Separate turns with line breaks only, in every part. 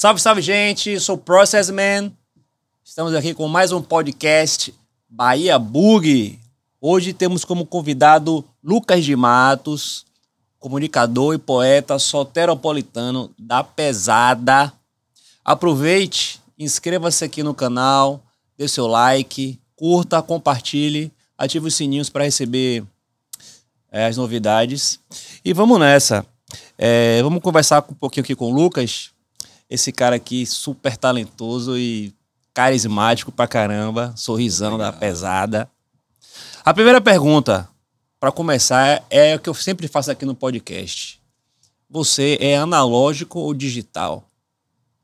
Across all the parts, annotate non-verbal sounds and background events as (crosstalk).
Salve, salve, gente! Sou o Process Man. Estamos aqui com mais um podcast Bahia Bug. Hoje temos como convidado Lucas de Matos, comunicador e poeta soteropolitano da Pesada. Aproveite, inscreva-se aqui no canal, dê seu like, curta, compartilhe, ative os sininhos para receber é, as novidades. E vamos nessa. É, vamos conversar um pouquinho aqui com o Lucas, esse cara aqui super talentoso e carismático pra caramba, sorrisão da pesada. A primeira pergunta, para começar, é o que eu sempre faço aqui no podcast. Você é analógico ou digital?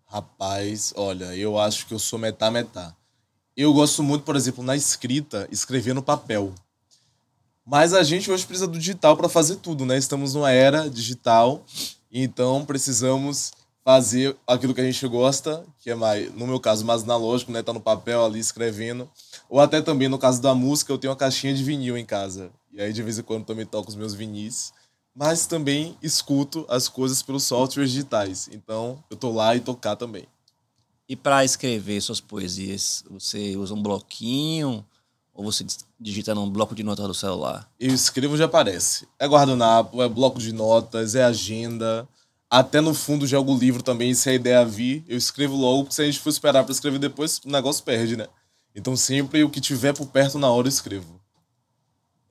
Rapaz, olha, eu acho que eu sou metá-metá. Eu gosto muito, por exemplo, na escrita, escrever no papel. Mas a gente hoje precisa do digital para fazer tudo, né? Estamos numa era digital, então precisamos fazer aquilo que a gente gosta, que é mais, no meu caso, mais analógico, né? Tá no papel ali escrevendo. Ou até também no caso da música, eu tenho uma caixinha de vinil em casa. E aí de vez em quando também toco os meus vinis. Mas também escuto as coisas pelos softwares digitais. Então eu tô lá e tocar também.
E para escrever suas poesias, você usa um bloquinho? Ou você digita num bloco de notas do celular?
Eu escrevo já aparece. É guardanapo, é bloco de notas, é agenda. Até no fundo de algum livro também, se a ideia vir, eu escrevo logo, porque se a gente for esperar para escrever depois, o negócio perde, né? Então sempre o que tiver por perto na hora eu escrevo.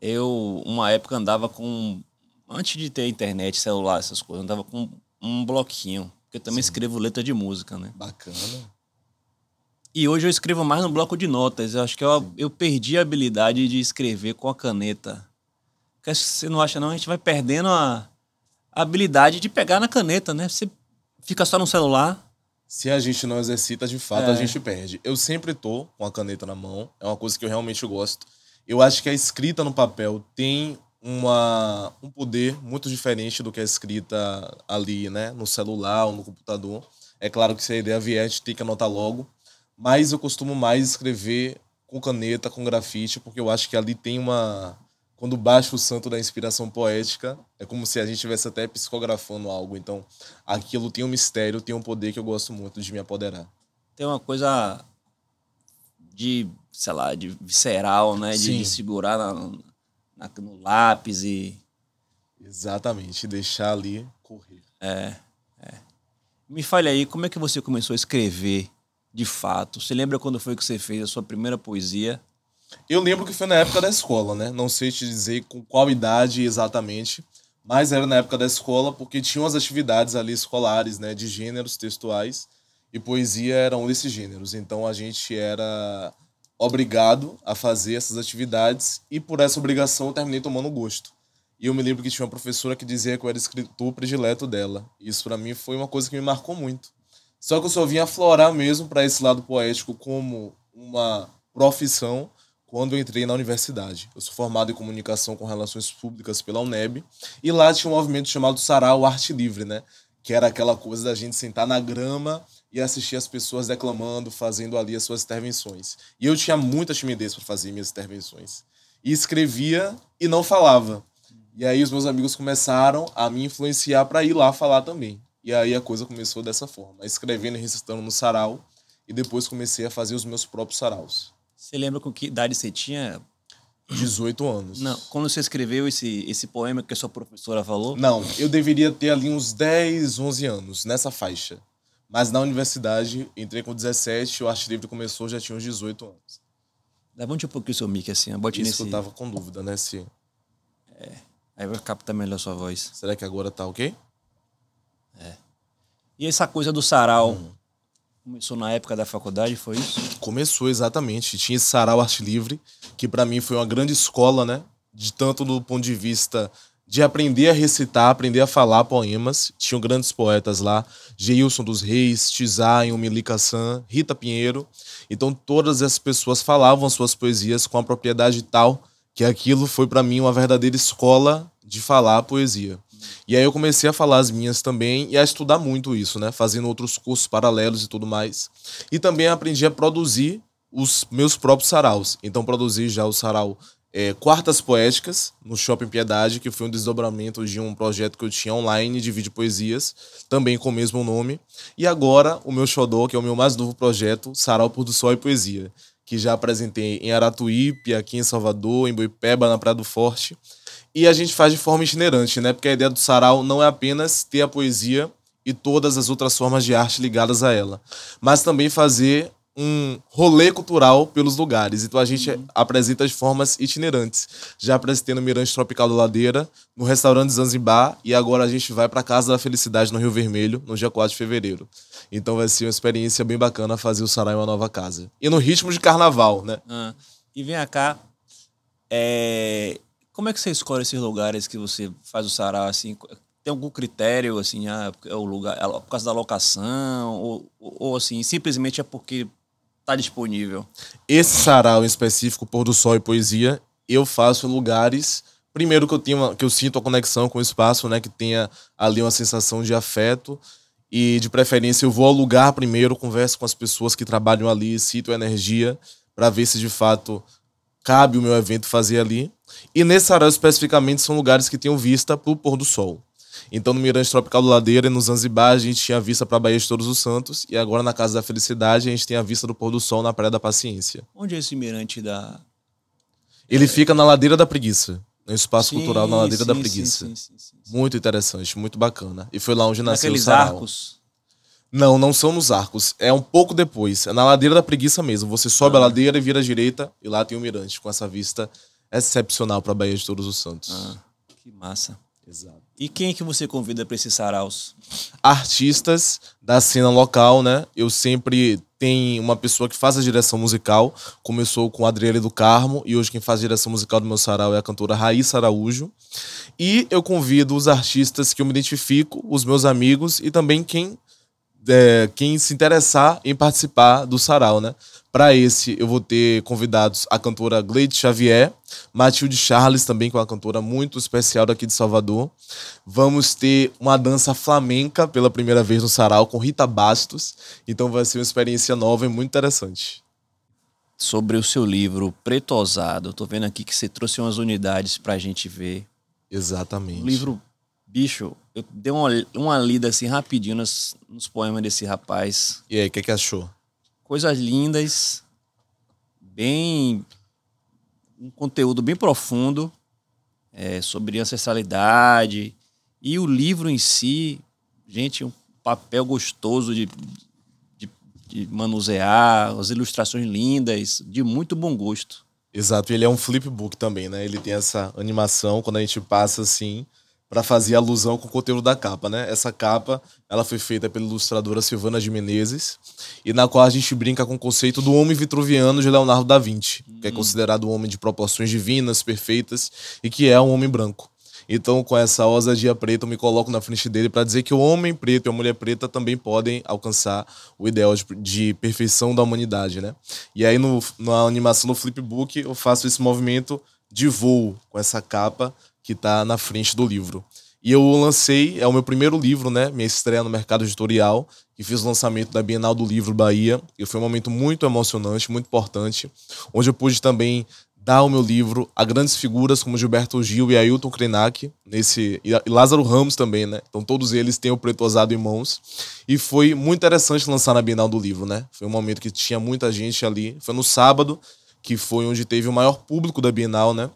Eu, uma época, andava com. Antes de ter internet, celular, essas coisas, andava com um bloquinho. Porque eu também Sim. escrevo letra de música, né?
Bacana.
E hoje eu escrevo mais no bloco de notas. Eu acho que eu, eu perdi a habilidade de escrever com a caneta. Porque você não acha, não? A gente vai perdendo a, a habilidade de pegar na caneta, né? Você fica só no celular.
Se a gente não exercita, de fato, é. a gente perde. Eu sempre tô com a caneta na mão. É uma coisa que eu realmente gosto. Eu acho que a escrita no papel tem uma, um poder muito diferente do que a escrita ali, né? No celular ou no computador. É claro que se a ideia vier, a gente tem que anotar logo mas eu costumo mais escrever com caneta, com grafite, porque eu acho que ali tem uma. Quando baixa o santo da inspiração poética, é como se a gente estivesse até psicografando algo. Então, aquilo tem um mistério, tem um poder que eu gosto muito de me apoderar.
Tem uma coisa de, sei lá, de visceral, né? De, de segurar na, na, no lápis e.
Exatamente, deixar ali correr.
É, é. Me fale aí, como é que você começou a escrever de fato? Você lembra quando foi que você fez a sua primeira poesia?
Eu lembro que foi na época da escola, né? Não sei te dizer com qual idade exatamente, mas era na época da escola porque tinham as atividades ali escolares, né? De gêneros textuais e poesia era um desses gêneros. Então a gente era obrigado a fazer essas atividades e por essa obrigação eu terminei tomando gosto. E eu me lembro que tinha uma professora que dizia que eu era escritor predileto dela. Isso para mim foi uma coisa que me marcou muito. Só que eu só vim aflorar mesmo para esse lado poético como uma profissão quando eu entrei na universidade. Eu sou formado em comunicação com relações públicas pela UNEB e lá tinha um movimento chamado Sarau Arte Livre, né? Que era aquela coisa da gente sentar na grama e assistir as pessoas declamando, fazendo ali as suas intervenções. E eu tinha muita timidez para fazer minhas intervenções. E escrevia e não falava. E aí os meus amigos começaram a me influenciar para ir lá falar também. E aí a coisa começou dessa forma, escrevendo e recitando no sarau, e depois comecei a fazer os meus próprios saraus.
Você lembra com que idade você tinha?
18 anos.
Não, quando você escreveu esse, esse poema que a sua professora falou?
Não, eu deveria ter ali uns 10, 11 anos, nessa faixa. Mas na universidade, entrei com 17, o Arte Livre começou, já tinha uns 18 anos.
Levante um pouquinho o seu mic assim, bote
Isso
nesse...
eu tava com dúvida, né, se...
É, aí vai captar melhor a sua voz.
Será que agora tá ok?
É. E essa coisa do sarau hum. Começou na época da faculdade, foi isso?
Começou, exatamente. Tinha esse sarau Arte Livre, que para mim foi uma grande escola, né? De tanto do ponto de vista de aprender a recitar, aprender a falar poemas. Tinham grandes poetas lá, Geilson dos Reis, Tizayon, Milica San, Rita Pinheiro. Então todas essas pessoas falavam suas poesias com a propriedade tal que aquilo foi para mim uma verdadeira escola de falar poesia. E aí eu comecei a falar as minhas também e a estudar muito isso, né? Fazendo outros cursos paralelos e tudo mais. E também aprendi a produzir os meus próprios saraus. Então produzi já o sarau é, Quartas Poéticas, no Shopping Piedade, que foi um desdobramento de um projeto que eu tinha online de vídeo poesias, também com o mesmo nome. E agora, o meu xodó, que é o meu mais novo projeto, Sarau por do Sol e Poesia, que já apresentei em Aratuípe, aqui em Salvador, em Boipeba, na Praia do Forte. E a gente faz de forma itinerante, né? Porque a ideia do sarau não é apenas ter a poesia e todas as outras formas de arte ligadas a ela, mas também fazer um rolê cultural pelos lugares. Então a gente uhum. apresenta de formas itinerantes. Já apresentei no Mirante Tropical da Ladeira, no restaurante Zanzibar e agora a gente vai para Casa da Felicidade no Rio Vermelho, no dia 4 de fevereiro. Então vai ser uma experiência bem bacana fazer o Sarau em uma nova casa. E no ritmo de carnaval, né?
Ah, e vem cá, é... como é que você escolhe esses lugares que você faz o Sarau assim? tem algum critério, assim, ah, é o lugar, é por causa da locação, ou, ou assim, simplesmente é porque tá disponível?
Esse sarau em específico, Pôr do Sol e Poesia, eu faço lugares. Primeiro que eu tenho que eu sinto a conexão com o espaço, né? Que tenha ali uma sensação de afeto. E de preferência eu vou ao lugar primeiro, converso com as pessoas que trabalham ali, cito energia, para ver se de fato cabe o meu evento fazer ali. E nesse sarau especificamente são lugares que tenham vista para o pôr do sol. Então, no Mirante Tropical do Ladeira e no Zanzibar, a gente tinha vista para a Baía de Todos os Santos. E agora, na Casa da Felicidade, a gente tem a vista do pôr do sol na Praia da Paciência.
Onde é esse mirante da.
Ele é... fica na Ladeira da Preguiça. No espaço sim, cultural na Ladeira sim, da Preguiça. Sim, muito interessante, muito bacana. E foi lá onde nasceu Naqueles o sarau. arcos? Não, não são nos arcos. É um pouco depois. É na Ladeira da Preguiça mesmo. Você sobe ah. a ladeira e vira à direita. E lá tem o mirante, com essa vista excepcional para a Baía de Todos os Santos.
Ah, que massa.
Exato.
E quem é que você convida para esses saraus?
Artistas da cena local, né? Eu sempre tenho uma pessoa que faz a direção musical. Começou com a Adriele do Carmo e hoje quem faz a direção musical do meu sarau é a cantora Raíssa Araújo. E eu convido os artistas que eu me identifico, os meus amigos e também quem é, quem se interessar em participar do sarau, né? Para esse, eu vou ter convidados a cantora Gleide Xavier, Matilde Charles, também com é uma cantora muito especial daqui de Salvador. Vamos ter uma dança flamenca pela primeira vez no sarau com Rita Bastos. Então vai ser uma experiência nova e muito interessante.
Sobre o seu livro Preto Ousado, eu tô vendo aqui que você trouxe umas unidades para a gente ver.
Exatamente.
O livro, bicho, eu dei uma, uma lida assim rapidinho nos, nos poemas desse rapaz.
E aí, o que, que achou?
coisas lindas, bem um conteúdo bem profundo é, sobre ancestralidade e o livro em si, gente, um papel gostoso de, de, de manusear, as ilustrações lindas, de muito bom gosto.
Exato, ele é um flipbook também, né? Ele tem essa animação quando a gente passa assim para fazer alusão com o conteúdo da capa, né? Essa capa, ela foi feita pela ilustradora Silvana de Menezes, e na qual a gente brinca com o conceito do homem vitruviano de Leonardo da Vinci, que é hum. considerado um homem de proporções divinas, perfeitas, e que é um homem branco. Então, com essa ousadia preta, eu me coloco na frente dele para dizer que o homem preto e a mulher preta também podem alcançar o ideal de, de perfeição da humanidade, né? E aí, no, na animação do flipbook, eu faço esse movimento de voo com essa capa que está na frente do livro. E eu lancei, é o meu primeiro livro, né? Minha estreia no mercado editorial, que fiz o lançamento da Bienal do Livro Bahia. E foi um momento muito emocionante, muito importante, onde eu pude também dar o meu livro a grandes figuras como Gilberto Gil e Ailton Krenak, nesse, e Lázaro Ramos também, né? Então todos eles têm o preto osado em mãos. E foi muito interessante lançar na Bienal do Livro, né? Foi um momento que tinha muita gente ali. Foi no sábado, que foi onde teve o maior público da Bienal, né?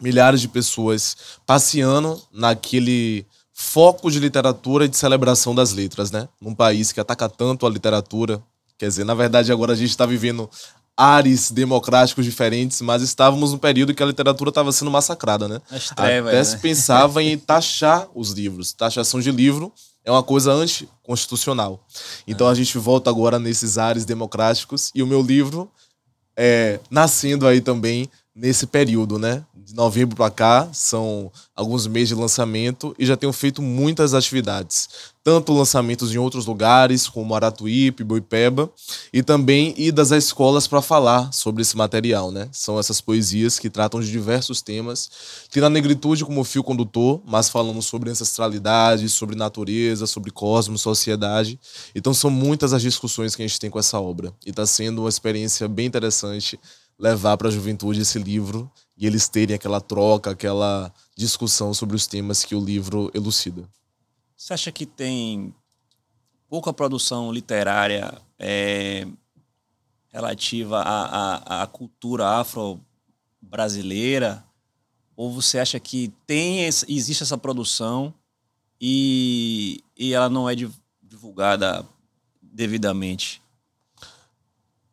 Milhares de pessoas passeando naquele foco de literatura e de celebração das letras, né? Num país que ataca tanto a literatura. Quer dizer, na verdade, agora a gente está vivendo ares democráticos diferentes, mas estávamos num período que a literatura estava sendo massacrada, né?
Trevas,
Até né? se pensava em (laughs) taxar os livros. Taxação de livro é uma coisa anticonstitucional. Então é. a gente volta agora nesses ares democráticos e o meu livro é nascendo aí também nesse período, né? De novembro para cá, são alguns meses de lançamento e já tenho feito muitas atividades. Tanto lançamentos em outros lugares, como Aratuípe, Boipeba, e também idas às escolas para falar sobre esse material, né? São essas poesias que tratam de diversos temas, tendo a negritude como fio condutor, mas falando sobre ancestralidade, sobre natureza, sobre cosmos, sociedade. Então são muitas as discussões que a gente tem com essa obra. E está sendo uma experiência bem interessante levar para a juventude esse livro e eles terem aquela troca, aquela discussão sobre os temas que o livro elucida.
Você acha que tem pouca produção literária é, relativa à, à, à cultura afro-brasileira? Ou você acha que tem existe essa produção e, e ela não é divulgada devidamente?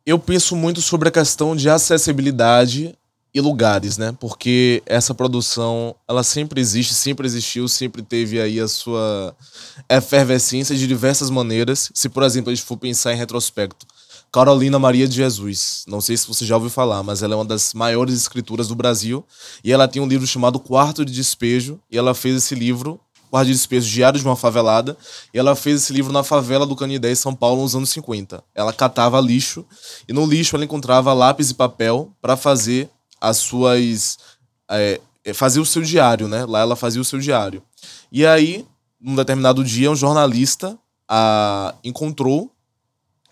Eu penso muito sobre a questão de acessibilidade e lugares, né? Porque essa produção, ela sempre existe, sempre existiu, sempre teve aí a sua efervescência de diversas maneiras. Se, por exemplo, a gente for pensar em retrospecto, Carolina Maria de Jesus, não sei se você já ouviu falar, mas ela é uma das maiores escrituras do Brasil e ela tem um livro chamado Quarto de Despejo e ela fez esse livro Quarto de Despejo Diário de uma Favelada e ela fez esse livro na favela do Canidé, em São Paulo, nos anos 50. Ela catava lixo e no lixo ela encontrava lápis e papel para fazer as suas. É, é, fazia o seu diário, né? Lá ela fazia o seu diário. E aí, num determinado dia, um jornalista a encontrou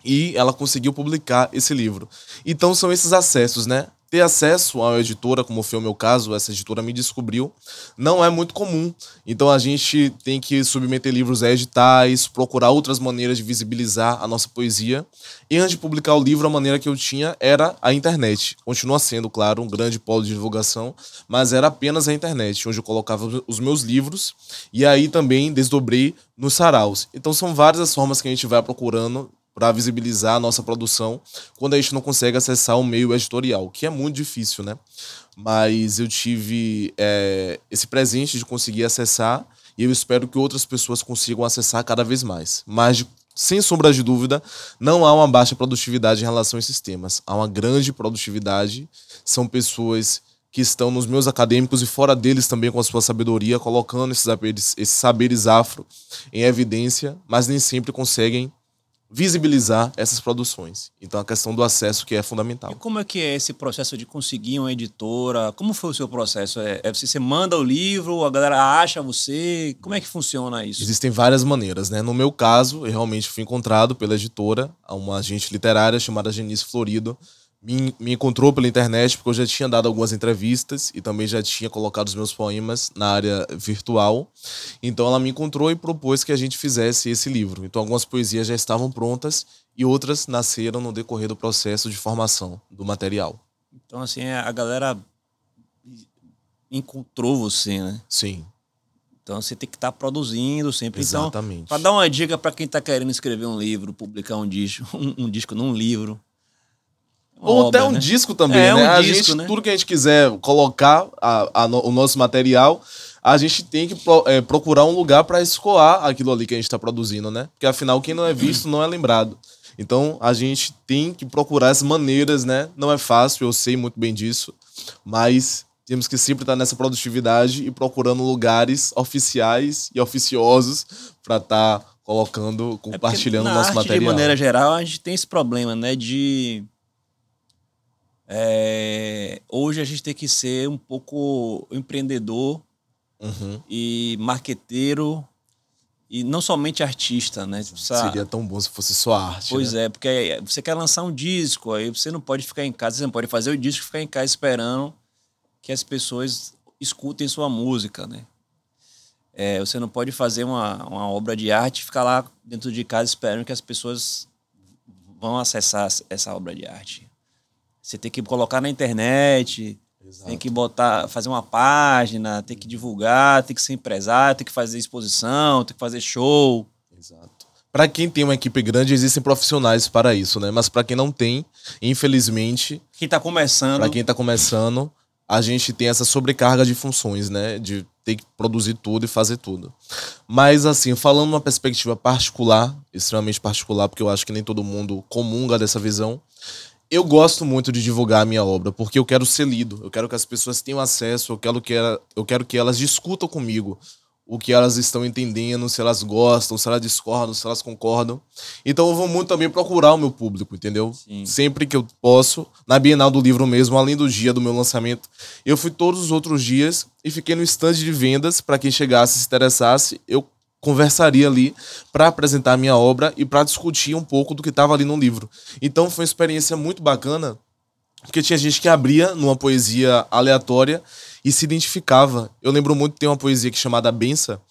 e ela conseguiu publicar esse livro. Então são esses acessos, né? Ter acesso a uma editora, como foi o meu caso, essa editora me descobriu, não é muito comum. Então a gente tem que submeter livros a editais, procurar outras maneiras de visibilizar a nossa poesia. E antes de publicar o livro, a maneira que eu tinha era a internet. Continua sendo, claro, um grande polo de divulgação, mas era apenas a internet, onde eu colocava os meus livros e aí também desdobrei nos saraus. Então são várias as formas que a gente vai procurando para visibilizar a nossa produção quando a gente não consegue acessar o meio editorial, que é muito difícil, né? Mas eu tive é, esse presente de conseguir acessar e eu espero que outras pessoas consigam acessar cada vez mais. Mas, sem sombra de dúvida, não há uma baixa produtividade em relação a esses temas. Há uma grande produtividade. São pessoas que estão nos meus acadêmicos e fora deles também com a sua sabedoria, colocando esses saberes, esses saberes afro em evidência, mas nem sempre conseguem visibilizar essas produções. Então a questão do acesso que é fundamental.
E como é que é esse processo de conseguir uma editora? Como foi o seu processo? É, é você, você manda o livro, a galera acha você? Como é que funciona isso?
Existem várias maneiras, né? No meu caso, eu realmente fui encontrado pela editora, uma agente literária chamada Genice Florido, me, me encontrou pela internet porque eu já tinha dado algumas entrevistas e também já tinha colocado os meus poemas na área virtual. Então ela me encontrou e propôs que a gente fizesse esse livro. Então algumas poesias já estavam prontas e outras nasceram no decorrer do processo de formação do material.
Então assim, a galera encontrou você, né?
Sim.
Então você tem que estar tá produzindo sempre.
Então, Exatamente. Então,
para dar uma dica para quem está querendo escrever um livro, publicar um disco, (laughs) um, um disco num livro,
ou obra, até um né? disco também, é, né? Um a disco, gente, né? tudo que a gente quiser colocar a, a, o nosso material, a gente tem que pro, é, procurar um lugar para escoar aquilo ali que a gente está produzindo, né? Porque afinal, quem não é visto não é lembrado. Então a gente tem que procurar as maneiras, né? Não é fácil, eu sei muito bem disso, mas temos que sempre estar nessa produtividade e procurando lugares oficiais e oficiosos para estar tá colocando, é compartilhando é nosso
arte,
material.
De maneira geral, a gente tem esse problema, né? De é, hoje a gente tem que ser um pouco empreendedor uhum. e marqueteiro e não somente artista, né?
Precisa... Seria tão bom se fosse só arte.
Pois
né?
é, porque você quer lançar um disco, aí você não pode ficar em casa, você não pode fazer o disco e ficar em casa esperando que as pessoas escutem sua música, né? É, você não pode fazer uma, uma obra de arte e ficar lá dentro de casa esperando que as pessoas vão acessar essa obra de arte. Você tem que colocar na internet, Exato. tem que botar, fazer uma página, tem que divulgar, tem que ser empresário, tem que fazer exposição, tem que fazer show.
Exato. Para quem tem uma equipe grande, existem profissionais para isso, né? Mas para quem não tem, infelizmente.
Quem está começando.
Para quem está começando, a gente tem essa sobrecarga de funções, né? De ter que produzir tudo e fazer tudo. Mas, assim, falando uma perspectiva particular, extremamente particular, porque eu acho que nem todo mundo comunga dessa visão, eu gosto muito de divulgar a minha obra, porque eu quero ser lido, eu quero que as pessoas tenham acesso, eu quero que, ela, eu quero que elas discutam comigo o que elas estão entendendo, se elas gostam, se elas discordam, se elas concordam. Então eu vou muito também procurar o meu público, entendeu? Sim. Sempre que eu posso, na Bienal do Livro mesmo, além do dia do meu lançamento, eu fui todos os outros dias e fiquei no estande de vendas para quem chegasse, se interessasse, eu conversaria ali para apresentar a minha obra e para discutir um pouco do que estava ali no livro. Então foi uma experiência muito bacana, Porque tinha gente que abria numa poesia aleatória e se identificava. Eu lembro muito, tem uma poesia que chamada Bença,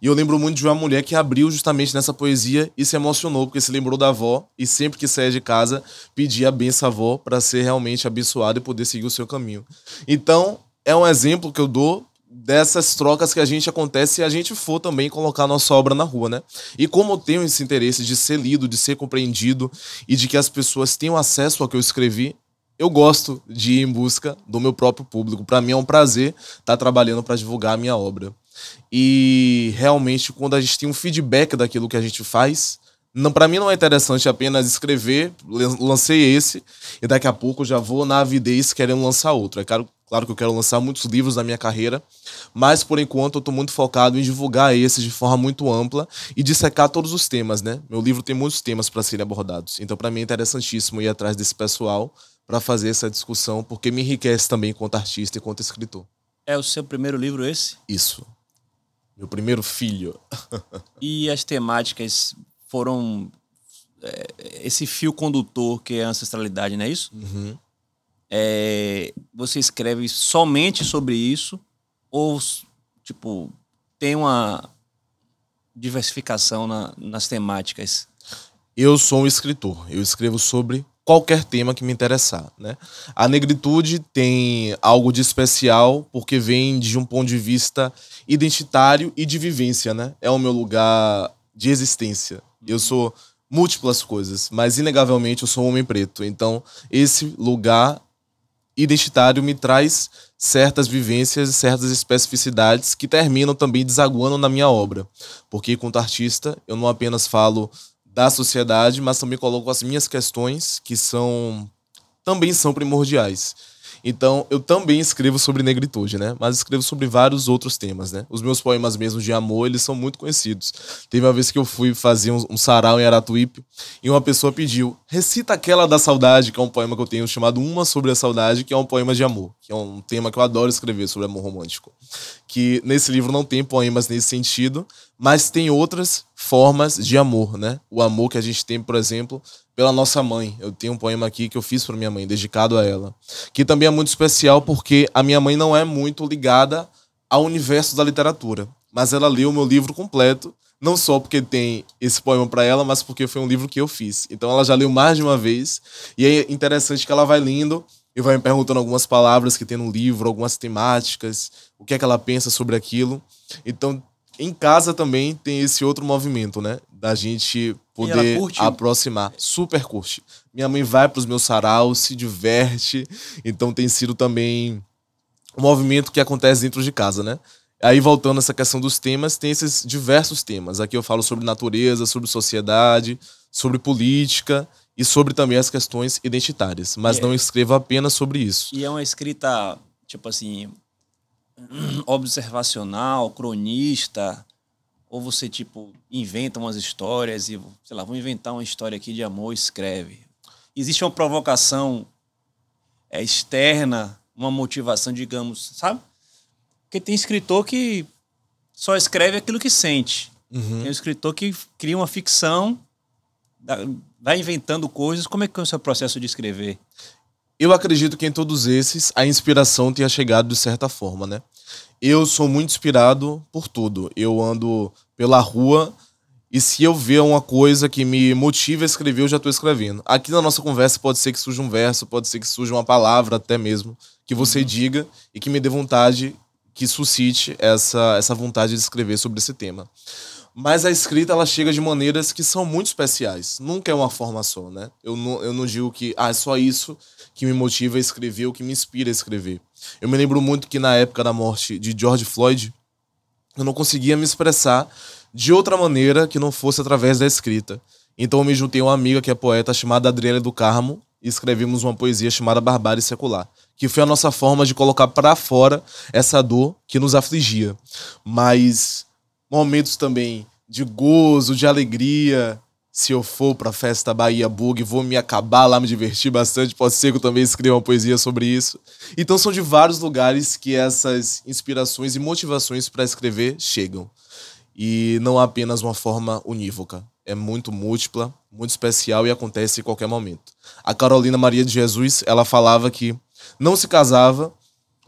e eu lembro muito de uma mulher que abriu justamente nessa poesia e se emocionou, porque se lembrou da avó e sempre que saía de casa pedia a benção à avó para ser realmente abençoada e poder seguir o seu caminho. Então, é um exemplo que eu dou dessas trocas que a gente acontece se a gente for também colocar nossa obra na rua, né? E como eu tenho esse interesse de ser lido, de ser compreendido e de que as pessoas tenham acesso ao que eu escrevi, eu gosto de ir em busca do meu próprio público. Para mim é um prazer estar trabalhando para divulgar a minha obra. E realmente, quando a gente tem um feedback daquilo que a gente faz, não para mim não é interessante apenas escrever, lancei esse, e daqui a pouco já vou na avidez querendo lançar outro. É claro, claro que eu quero lançar muitos livros na minha carreira, mas por enquanto eu estou muito focado em divulgar esses de forma muito ampla e dissecar todos os temas, né? Meu livro tem muitos temas para serem abordados. Então, para mim é interessantíssimo ir atrás desse pessoal para fazer essa discussão, porque me enriquece também enquanto artista e enquanto escritor.
É o seu primeiro livro esse?
Isso. Meu primeiro filho. (laughs)
e as temáticas foram é, esse fio condutor que é a ancestralidade, não é isso?
Uhum.
É, você escreve somente sobre isso ou tipo tem uma diversificação na, nas temáticas?
Eu sou um escritor. Eu escrevo sobre qualquer tema que me interessar, né? A negritude tem algo de especial porque vem de um ponto de vista identitário e de vivência, né? É o meu lugar de existência. Eu sou múltiplas coisas, mas inegavelmente eu sou um homem preto. Então, esse lugar identitário me traz certas vivências e certas especificidades que terminam também desaguando na minha obra. Porque, enquanto artista, eu não apenas falo da sociedade, mas também coloco as minhas questões que são também são primordiais. Então, eu também escrevo sobre negritude, né? Mas escrevo sobre vários outros temas, né? Os meus poemas mesmo de amor, eles são muito conhecidos. Teve uma vez que eu fui fazer um, um sarau em Aratuípe e uma pessoa pediu, recita aquela da saudade, que é um poema que eu tenho chamado Uma sobre a Saudade, que é um poema de amor, que é um tema que eu adoro escrever sobre amor romântico. Que nesse livro não tem poemas nesse sentido, mas tem outras formas de amor, né? O amor que a gente tem, por exemplo, pela nossa mãe. Eu tenho um poema aqui que eu fiz para minha mãe, dedicado a ela. Que também é muito especial porque a minha mãe não é muito ligada ao universo da literatura. Mas ela leu o meu livro completo, não só porque tem esse poema para ela, mas porque foi um livro que eu fiz. Então ela já leu mais de uma vez. E é interessante que ela vai lendo e vai me perguntando algumas palavras que tem no livro, algumas temáticas, o que é que ela pensa sobre aquilo. Então, em casa também tem esse outro movimento, né? Da gente poder aproximar. Super curte. Minha mãe vai para os meus saraus, se diverte. Então tem sido também um movimento que acontece dentro de casa, né? Aí, voltando a essa questão dos temas, tem esses diversos temas. Aqui eu falo sobre natureza, sobre sociedade, sobre política e sobre também as questões identitárias. Mas é. não escrevo apenas sobre isso.
E é uma escrita, tipo assim, (clears throat) observacional, cronista, ou você, tipo, inventa umas histórias e, sei lá, vou inventar uma história aqui de amor, escreve. Existe uma provocação é, externa, uma motivação, digamos, sabe? Porque tem escritor que só escreve aquilo que sente.
Uhum.
Tem um escritor que cria uma ficção, vai inventando coisas. Como é que é o seu processo de escrever?
Eu acredito que em todos esses a inspiração tenha chegado de certa forma, né? Eu sou muito inspirado por tudo. Eu ando pela rua e se eu ver uma coisa que me motiva a escrever, eu já estou escrevendo. Aqui na nossa conversa pode ser que surja um verso, pode ser que surja uma palavra até mesmo que você uhum. diga e que me dê vontade, que suscite essa, essa vontade de escrever sobre esse tema. Mas a escrita ela chega de maneiras que são muito especiais. Nunca é uma forma só, né? Eu não, eu não digo que ah, é só isso que me motiva a escrever, o que me inspira a escrever. Eu me lembro muito que na época da morte de George Floyd, eu não conseguia me expressar de outra maneira que não fosse através da escrita. Então eu me juntei a uma amiga que é poeta chamada Adriana do Carmo e escrevemos uma poesia chamada Barbárie Secular, que foi a nossa forma de colocar para fora essa dor que nos afligia. Mas momentos também de gozo, de alegria, se eu for pra festa Bahia Bug, vou me acabar lá, me divertir bastante. Pode ser que eu também escreva uma poesia sobre isso. Então são de vários lugares que essas inspirações e motivações para escrever chegam. E não apenas uma forma unívoca. é muito múltipla, muito especial e acontece em qualquer momento. A Carolina Maria de Jesus, ela falava que não se casava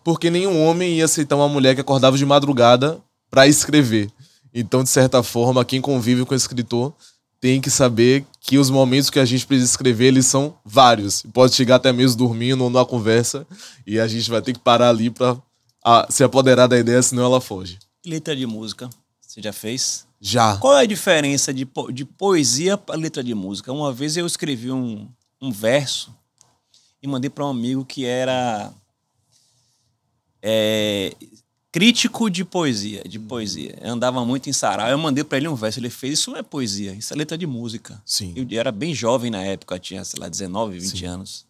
porque nenhum homem ia aceitar uma mulher que acordava de madrugada para escrever. Então, de certa forma, quem convive com o escritor tem que saber que os momentos que a gente precisa escrever, eles são vários. Pode chegar até mesmo dormindo ou numa conversa, e a gente vai ter que parar ali para se apoderar da ideia, senão ela foge.
Letra de música, você já fez?
Já.
Qual é a diferença de, po de poesia para letra de música? Uma vez eu escrevi um, um verso e mandei para um amigo que era é, crítico de poesia, de poesia. Eu andava muito em sarau. Eu mandei para ele um verso, ele fez, isso não é poesia, isso é letra de música.
Sim.
Eu era bem jovem na época, tinha, sei lá, 19, 20 Sim. anos.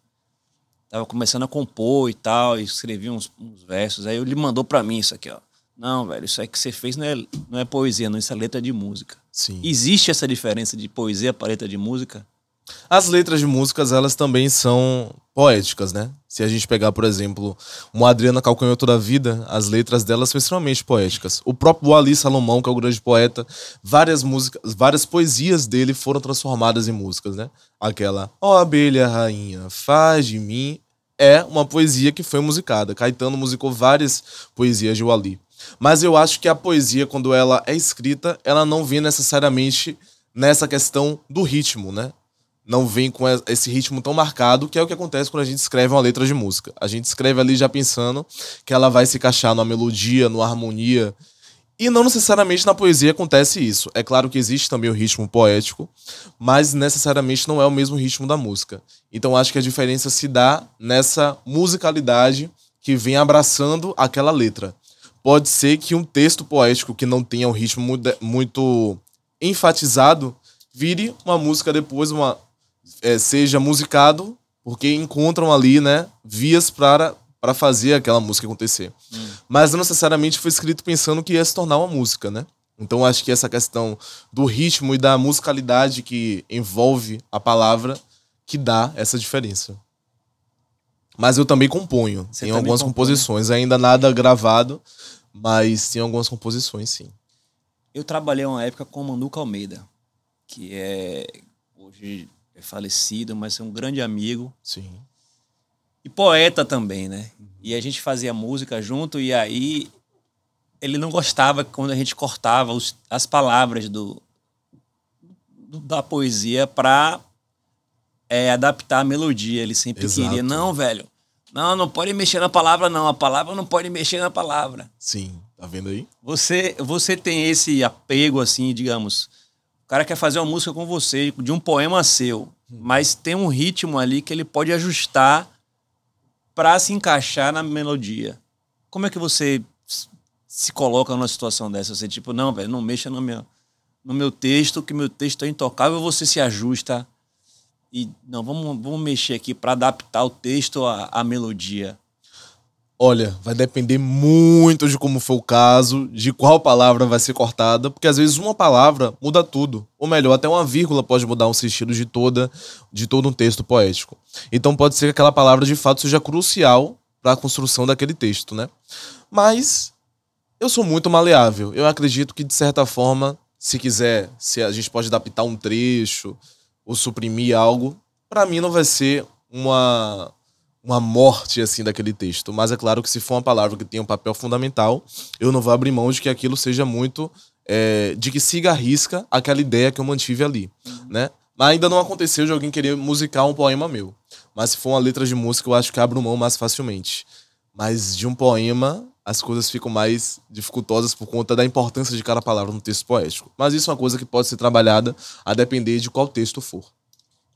Tava começando a compor e tal, e escrevi uns, uns versos. Aí ele mandou para mim isso aqui, ó. Não, velho, isso aí que você fez não é, não é poesia, não, isso é letra de música.
Sim.
Existe essa diferença de poesia para letra de música?
As letras de músicas, elas também são poéticas, né? Se a gente pegar, por exemplo, uma Adriana Calcanhoto da Vida, as letras delas são extremamente poéticas. O próprio Ali Salomão, que é o grande poeta, várias músicas, várias poesias dele foram transformadas em músicas, né? Aquela Ó oh, abelha rainha, faz de mim é uma poesia que foi musicada. Caetano musicou várias poesias de Wali. Mas eu acho que a poesia, quando ela é escrita, ela não vem necessariamente nessa questão do ritmo, né? Não vem com esse ritmo tão marcado, que é o que acontece quando a gente escreve uma letra de música. A gente escreve ali já pensando que ela vai se encaixar numa melodia, numa harmonia. E não necessariamente na poesia acontece isso. É claro que existe também o ritmo poético, mas necessariamente não é o mesmo ritmo da música. Então acho que a diferença se dá nessa musicalidade que vem abraçando aquela letra. Pode ser que um texto poético que não tenha um ritmo muito enfatizado vire uma música depois, uma, é, seja musicado, porque encontram ali, né, vias para para fazer aquela música acontecer. Hum. Mas não necessariamente foi escrito pensando que ia se tornar uma música, né? Então acho que essa questão do ritmo e da musicalidade que envolve a palavra que dá essa diferença. Mas eu também componho. Você tem algumas compõe. composições, ainda nada gravado, mas tem algumas composições, sim.
Eu trabalhei uma época com o Manuca Almeida, que é hoje é falecido, mas é um grande amigo.
Sim.
E poeta também, né? E a gente fazia música junto, e aí ele não gostava quando a gente cortava os, as palavras do, do da poesia para é, adaptar a melodia. Ele sempre Exato. queria, não, velho, não, não pode mexer na palavra, não. A palavra não pode mexer na palavra.
Sim, tá vendo aí?
Você, você tem esse apego, assim, digamos, cara quer fazer uma música com você, de um poema seu, mas tem um ritmo ali que ele pode ajustar para se encaixar na melodia. Como é que você se coloca numa situação dessa? Você, tipo, não, velho, não mexa no meu, no meu texto, que meu texto é intocável, você se ajusta e, não, vamos, vamos mexer aqui para adaptar o texto à, à melodia.
Olha, vai depender muito de como for o caso, de qual palavra vai ser cortada, porque às vezes uma palavra muda tudo. Ou melhor, até uma vírgula pode mudar um sentido de toda de todo um texto poético. Então pode ser que aquela palavra de fato seja crucial para a construção daquele texto, né? Mas eu sou muito maleável. Eu acredito que de certa forma, se quiser, se a gente pode adaptar um trecho ou suprimir algo, para mim não vai ser uma uma morte assim daquele texto. Mas é claro que se for uma palavra que tem um papel fundamental, eu não vou abrir mão de que aquilo seja muito. É, de que siga a risca aquela ideia que eu mantive ali, uhum. né? Mas ainda não aconteceu de alguém querer musicar um poema meu. Mas se for uma letra de música, eu acho que abro mão mais facilmente. Mas de um poema, as coisas ficam mais dificultosas por conta da importância de cada palavra no texto poético. Mas isso é uma coisa que pode ser trabalhada a depender de qual texto for.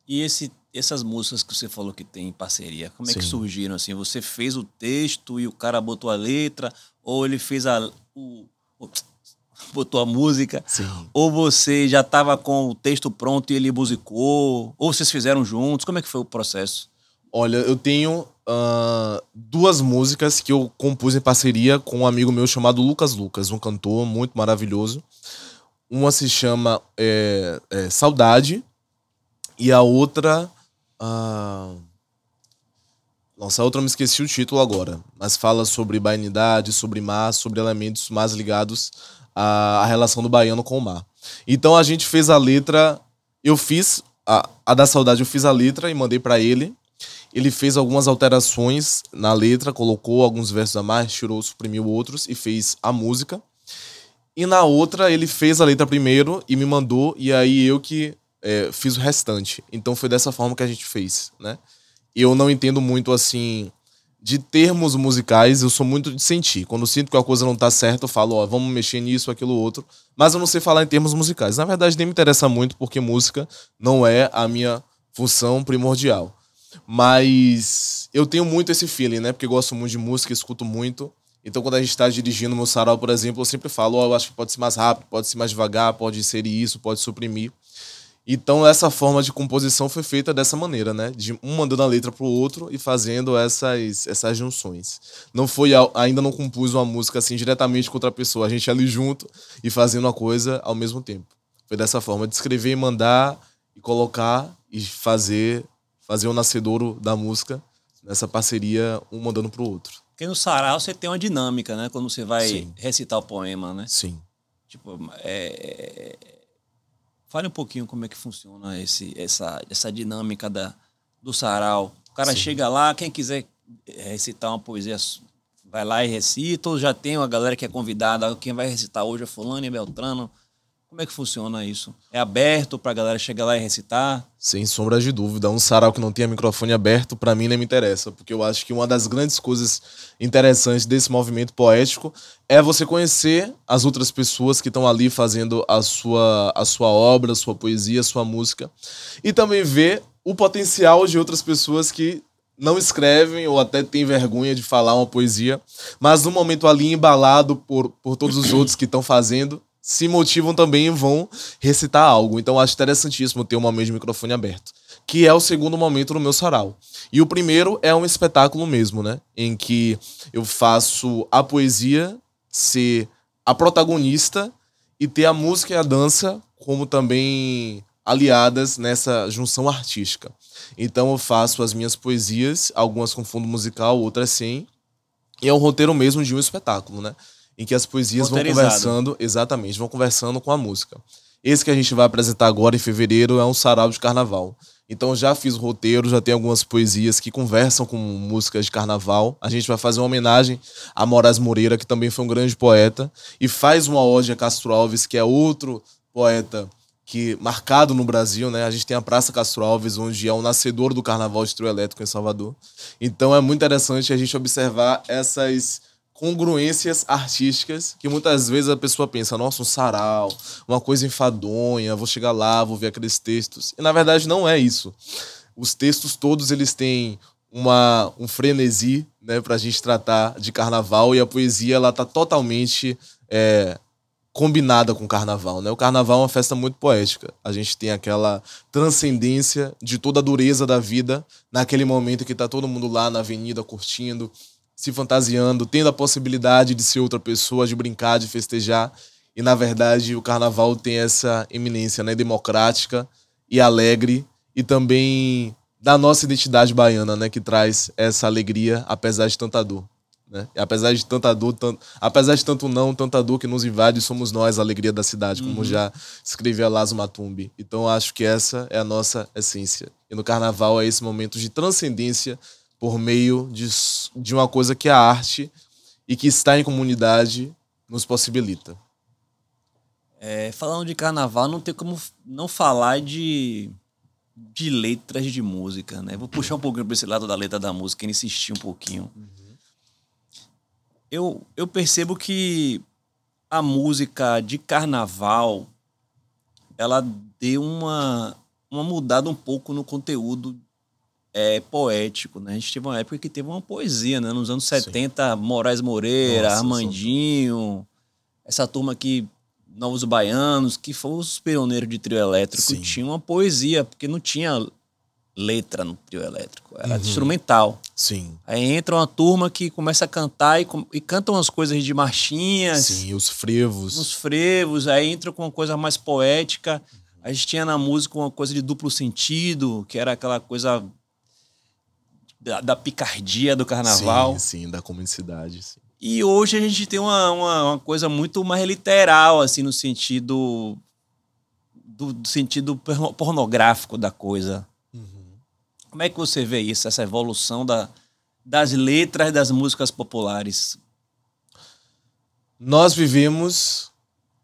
E esse essas músicas que você falou que tem em parceria, como é Sim. que surgiram assim? Você fez o texto e o cara botou a letra, ou ele fez a o, o (tsk) botou a música,
Sim.
ou você já estava com o texto pronto e ele musicou, ou vocês fizeram juntos? Como é que foi o processo?
Olha, eu tenho uh, duas músicas que eu compus em parceria com um amigo meu chamado Lucas Lucas, um cantor muito maravilhoso. Uma se chama é, é, Saudade e a outra ah, nossa, a outra eu me esqueci o título agora, mas fala sobre bainidade, sobre mar, sobre elementos mais ligados a, a relação do baiano com o mar. Então a gente fez a letra, eu fiz a, a da saudade, eu fiz a letra e mandei para ele. Ele fez algumas alterações na letra, colocou alguns versos a mais, tirou, suprimiu outros e fez a música. E na outra ele fez a letra primeiro e me mandou, e aí eu que é, fiz o restante. Então foi dessa forma que a gente fez, né? Eu não entendo muito assim de termos musicais, eu sou muito de sentir. Quando sinto que a coisa não tá certa, eu falo, ó, vamos mexer nisso, aquilo, outro. Mas eu não sei falar em termos musicais. Na verdade, nem me interessa muito, porque música não é a minha função primordial. Mas eu tenho muito esse feeling, né? Porque gosto muito de música, escuto muito. Então, quando a gente está dirigindo meu sarau, por exemplo, eu sempre falo, ó, eu acho que pode ser mais rápido, pode ser mais devagar, pode inserir isso, pode suprimir. Então, essa forma de composição foi feita dessa maneira, né? De um mandando a letra pro outro e fazendo essas, essas junções. Não foi, ainda não compus uma música assim diretamente com outra pessoa, a gente ali junto e fazendo a coisa ao mesmo tempo. Foi dessa forma, de escrever e mandar e colocar e fazer, fazer o nascedouro da música nessa parceria, um mandando pro outro.
Porque no sarau você tem uma dinâmica, né? Quando você vai Sim. recitar o poema, né?
Sim.
Tipo, é, Fale um pouquinho como é que funciona esse, essa, essa dinâmica da, do sarau. O cara Sim. chega lá, quem quiser recitar uma poesia, vai lá e recita, ou já tem uma galera que é convidada, quem vai recitar hoje é fulano e Beltrano. Como é que funciona isso? É aberto para a galera chegar lá e recitar?
Sem sombra de dúvida. Um sarau que não tenha microfone aberto, para mim, nem me interessa. Porque eu acho que uma das grandes coisas interessantes desse movimento poético é você conhecer as outras pessoas que estão ali fazendo a sua, a sua obra, a sua poesia, a sua música. E também ver o potencial de outras pessoas que não escrevem ou até têm vergonha de falar uma poesia, mas no momento ali embalado por, por todos os outros que estão fazendo, se motivam também e vão recitar algo. Então acho interessantíssimo ter um momento de microfone aberto, que é o segundo momento no meu sarau. E o primeiro é um espetáculo mesmo, né? Em que eu faço a poesia ser a protagonista e ter a música e a dança como também aliadas nessa junção artística. Então eu faço as minhas poesias, algumas com fundo musical, outras sem. E é um roteiro mesmo de um espetáculo, né? Em que as poesias vão conversando, exatamente, vão conversando com a música. Esse que a gente vai apresentar agora em fevereiro é um sarau de carnaval. Então já fiz o roteiro, já tem algumas poesias que conversam com músicas de carnaval. A gente vai fazer uma homenagem a Moraes Moreira, que também foi um grande poeta, e faz uma ode a Castro Alves, que é outro poeta que marcado no Brasil, né? A gente tem a Praça Castro Alves, onde é o nascedor do carnaval de trio elétrico em Salvador. Então é muito interessante a gente observar essas congruências artísticas que muitas vezes a pessoa pensa, nossa, um sarau, uma coisa enfadonha, vou chegar lá, vou ver aqueles textos. E na verdade não é isso. Os textos todos eles têm uma, um frenesi né, a gente tratar de carnaval e a poesia ela tá totalmente é, combinada com o carnaval. Né? O carnaval é uma festa muito poética. A gente tem aquela transcendência de toda a dureza da vida naquele momento que tá todo mundo lá na avenida curtindo, se fantasiando, tendo a possibilidade de ser outra pessoa, de brincar, de festejar. E na verdade o carnaval tem essa eminência né, democrática e alegre e também da nossa identidade baiana, né, que traz essa alegria apesar de tanta dor. Né? E apesar de tanta dor, tant... apesar de tanto não, tanta dor que nos invade, somos nós a alegria da cidade, como uhum. já escrevia Lazo Matumbi. Então acho que essa é a nossa essência. E no carnaval é esse momento de transcendência por meio de, de uma coisa que a arte e que está em comunidade nos possibilita.
É, falando de carnaval, não tem como não falar de, de letras de música, né? Vou puxar um pouquinho para esse lado da letra da música, insistir um pouquinho. Uhum. Eu, eu percebo que a música de carnaval ela deu uma, uma mudada um pouco no conteúdo é, poético, né? A gente teve uma época que teve uma poesia, né? Nos anos 70, Sim. Moraes Moreira, Nossa, Armandinho, essa turma aqui, Novos Baianos, que foram os pioneiros de trio elétrico, Sim. tinha uma poesia, porque não tinha letra no trio elétrico, era uhum. instrumental.
Sim.
Aí entra uma turma que começa a cantar e, e cantam umas coisas de marchinhas.
Sim, os frevos.
Os frevos, aí entra com uma coisa mais poética. A gente tinha na música uma coisa de duplo sentido, que era aquela coisa da, da picardia do carnaval.
Sim, sim, da comunicidade. Sim.
E hoje a gente tem uma, uma, uma coisa muito mais literal, assim, no sentido. do, do sentido pornográfico da coisa. Uhum. Como é que você vê isso, essa evolução da, das letras das músicas populares?
Nós vivemos.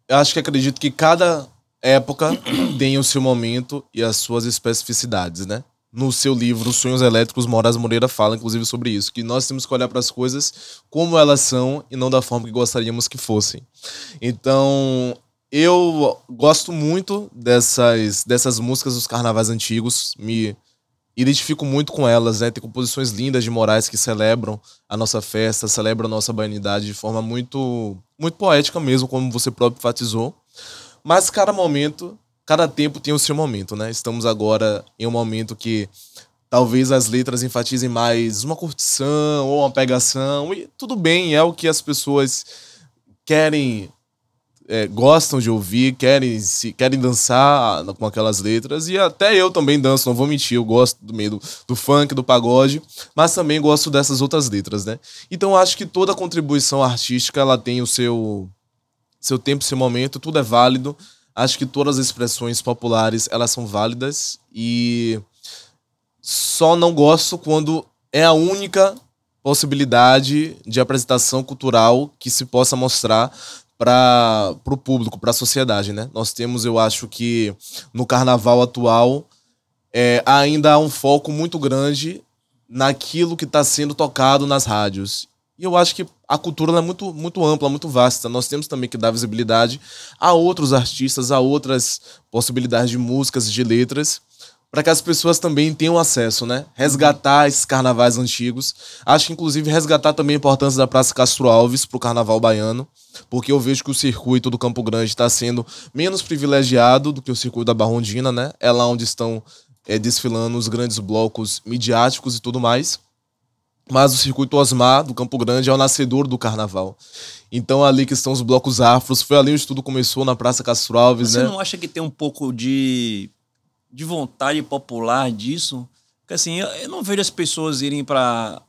Eu acho que acredito que cada época (coughs) tem o seu momento e as suas especificidades, né? No seu livro Sonhos Elétricos, Moraes Moreira fala inclusive sobre isso, que nós temos que olhar para as coisas como elas são e não da forma que gostaríamos que fossem. Então, eu gosto muito dessas, dessas músicas dos carnavais antigos, me identifico muito com elas, né? Tem composições lindas de Moraes que celebram a nossa festa, celebram a nossa baianidade de forma muito, muito poética mesmo, como você próprio enfatizou. Mas cada momento, cada tempo tem o seu momento, né? Estamos agora em um momento que talvez as letras enfatizem mais uma curtição ou uma pegação, e tudo bem, é o que as pessoas querem é, gostam de ouvir, querem, se, querem dançar com aquelas letras. E até eu também danço, não vou mentir, eu gosto do meio do, do funk, do pagode, mas também gosto dessas outras letras, né? Então acho que toda contribuição artística ela tem o seu, seu tempo, seu momento, tudo é válido. Acho que todas as expressões populares elas são válidas e só não gosto quando é a única possibilidade de apresentação cultural que se possa mostrar para o público, para a sociedade, né? Nós temos, eu acho que no carnaval atual é, ainda há um foco muito grande naquilo que está sendo tocado nas rádios. E eu acho que a cultura é muito, muito ampla, muito vasta. Nós temos também que dar visibilidade a outros artistas, a outras possibilidades de músicas, de letras, para que as pessoas também tenham acesso, né? Resgatar esses carnavais antigos. Acho que, inclusive, resgatar também a importância da Praça Castro Alves para o carnaval baiano porque eu vejo que o circuito do Campo Grande está sendo menos privilegiado do que o circuito da Barrondina, né? É lá onde estão é, desfilando os grandes blocos midiáticos e tudo mais. Mas o circuito Osmar do Campo Grande é o nascedor do carnaval. Então ali que estão os blocos afros, foi ali onde tudo começou na Praça Castro Alves,
Você
né?
Você não acha que tem um pouco de, de vontade popular disso? Porque assim, eu, eu não vejo as pessoas irem para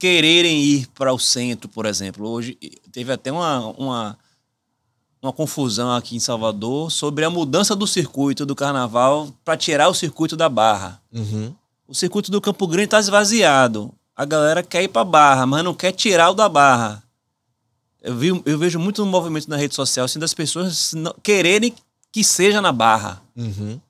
quererem ir para o centro, por exemplo. Hoje teve até uma, uma, uma confusão aqui em Salvador sobre a mudança do circuito do carnaval para tirar o circuito da Barra. Uhum. O circuito do Campo Grande está esvaziado. A galera quer ir para Barra, mas não quer tirar o da Barra. Eu, vi, eu vejo muito movimento na rede social assim, das pessoas quererem que seja na Barra. Uhum.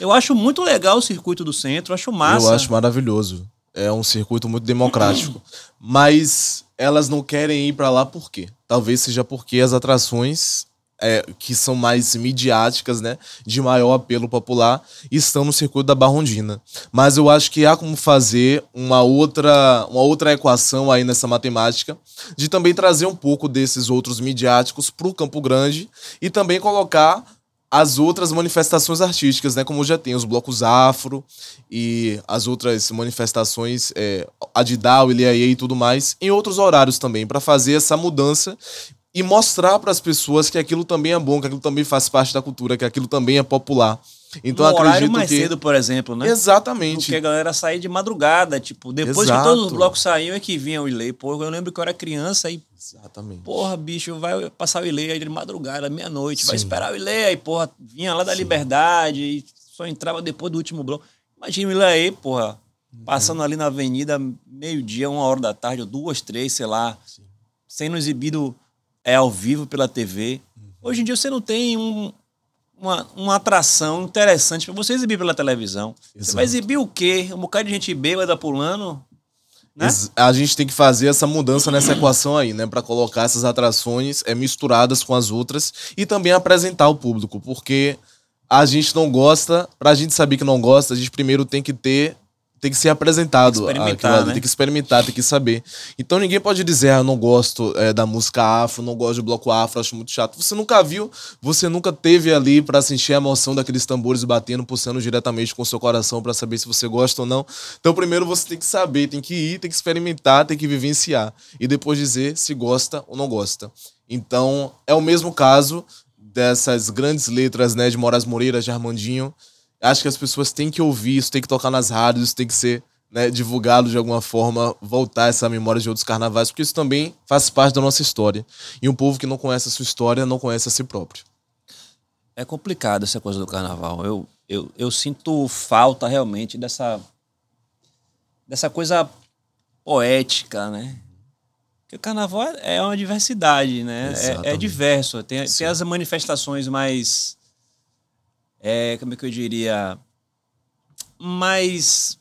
Eu acho muito legal o circuito do centro, acho massa.
Eu acho maravilhoso é um circuito muito democrático. Mas elas não querem ir para lá por quê? Talvez seja porque as atrações é, que são mais midiáticas, né, de maior apelo popular, estão no circuito da Barrondina. Mas eu acho que há como fazer uma outra, uma outra equação aí nessa matemática, de também trazer um pouco desses outros midiáticos para o Campo Grande e também colocar as outras manifestações artísticas, né? Como já tem os blocos afro e as outras manifestações, é, Adidal, Iliaie e tudo mais, em outros horários também, para fazer essa mudança e mostrar para as pessoas que aquilo também é bom, que aquilo também faz parte da cultura, que aquilo também é popular.
Então, no horário mais que... cedo, por exemplo, né?
Exatamente.
Porque a galera saía de madrugada, tipo, depois Exato. que todos os blocos saíam é que vinha o Ilê. Pô, eu lembro que eu era criança e... Exatamente. Porra, bicho, vai passar o Ilê aí de madrugada, meia-noite, vai esperar o Ilê. Aí, porra, vinha lá da Sim. Liberdade e só entrava depois do último bloco. Imagina o Ilê aí, porra, passando uhum. ali na avenida, meio-dia, uma hora da tarde, ou duas, três, sei lá, Sim. sendo exibido é, ao vivo pela TV. Hoje em dia você não tem um, uma, uma atração interessante para você exibir pela televisão. Exato. Você vai exibir o quê? Um bocado de gente bêbada pulando? Né?
A gente tem que fazer essa mudança nessa equação aí, né? Para colocar essas atrações é, misturadas com as outras e também apresentar ao público, porque a gente não gosta, para a gente saber que não gosta, a gente primeiro tem que ter tem que ser apresentado. Tem que experimentar, né? tem que experimentar, tem que saber. Então ninguém pode dizer, ah, eu não gosto é, da música afro, não gosto de bloco afro, acho muito chato. Você nunca viu, você nunca teve ali para sentir a emoção daqueles tambores batendo, pulsando diretamente com o seu coração para saber se você gosta ou não. Então primeiro você tem que saber, tem que ir, tem que experimentar, tem que vivenciar. E depois dizer se gosta ou não gosta. Então é o mesmo caso dessas grandes letras né, de Moraes Moreira, de Armandinho, acho que as pessoas têm que ouvir isso, tem que tocar nas rádios, tem que ser né, divulgá-lo de alguma forma, voltar essa memória de outros carnavais, porque isso também faz parte da nossa história. E um povo que não conhece a sua história não conhece a si próprio.
É complicado essa coisa do carnaval. Eu, eu, eu sinto falta realmente dessa, dessa coisa poética, né? Porque o carnaval é uma diversidade, né? É, é, diverso. Tem, tem as manifestações mais. É, como é que eu diria? Mais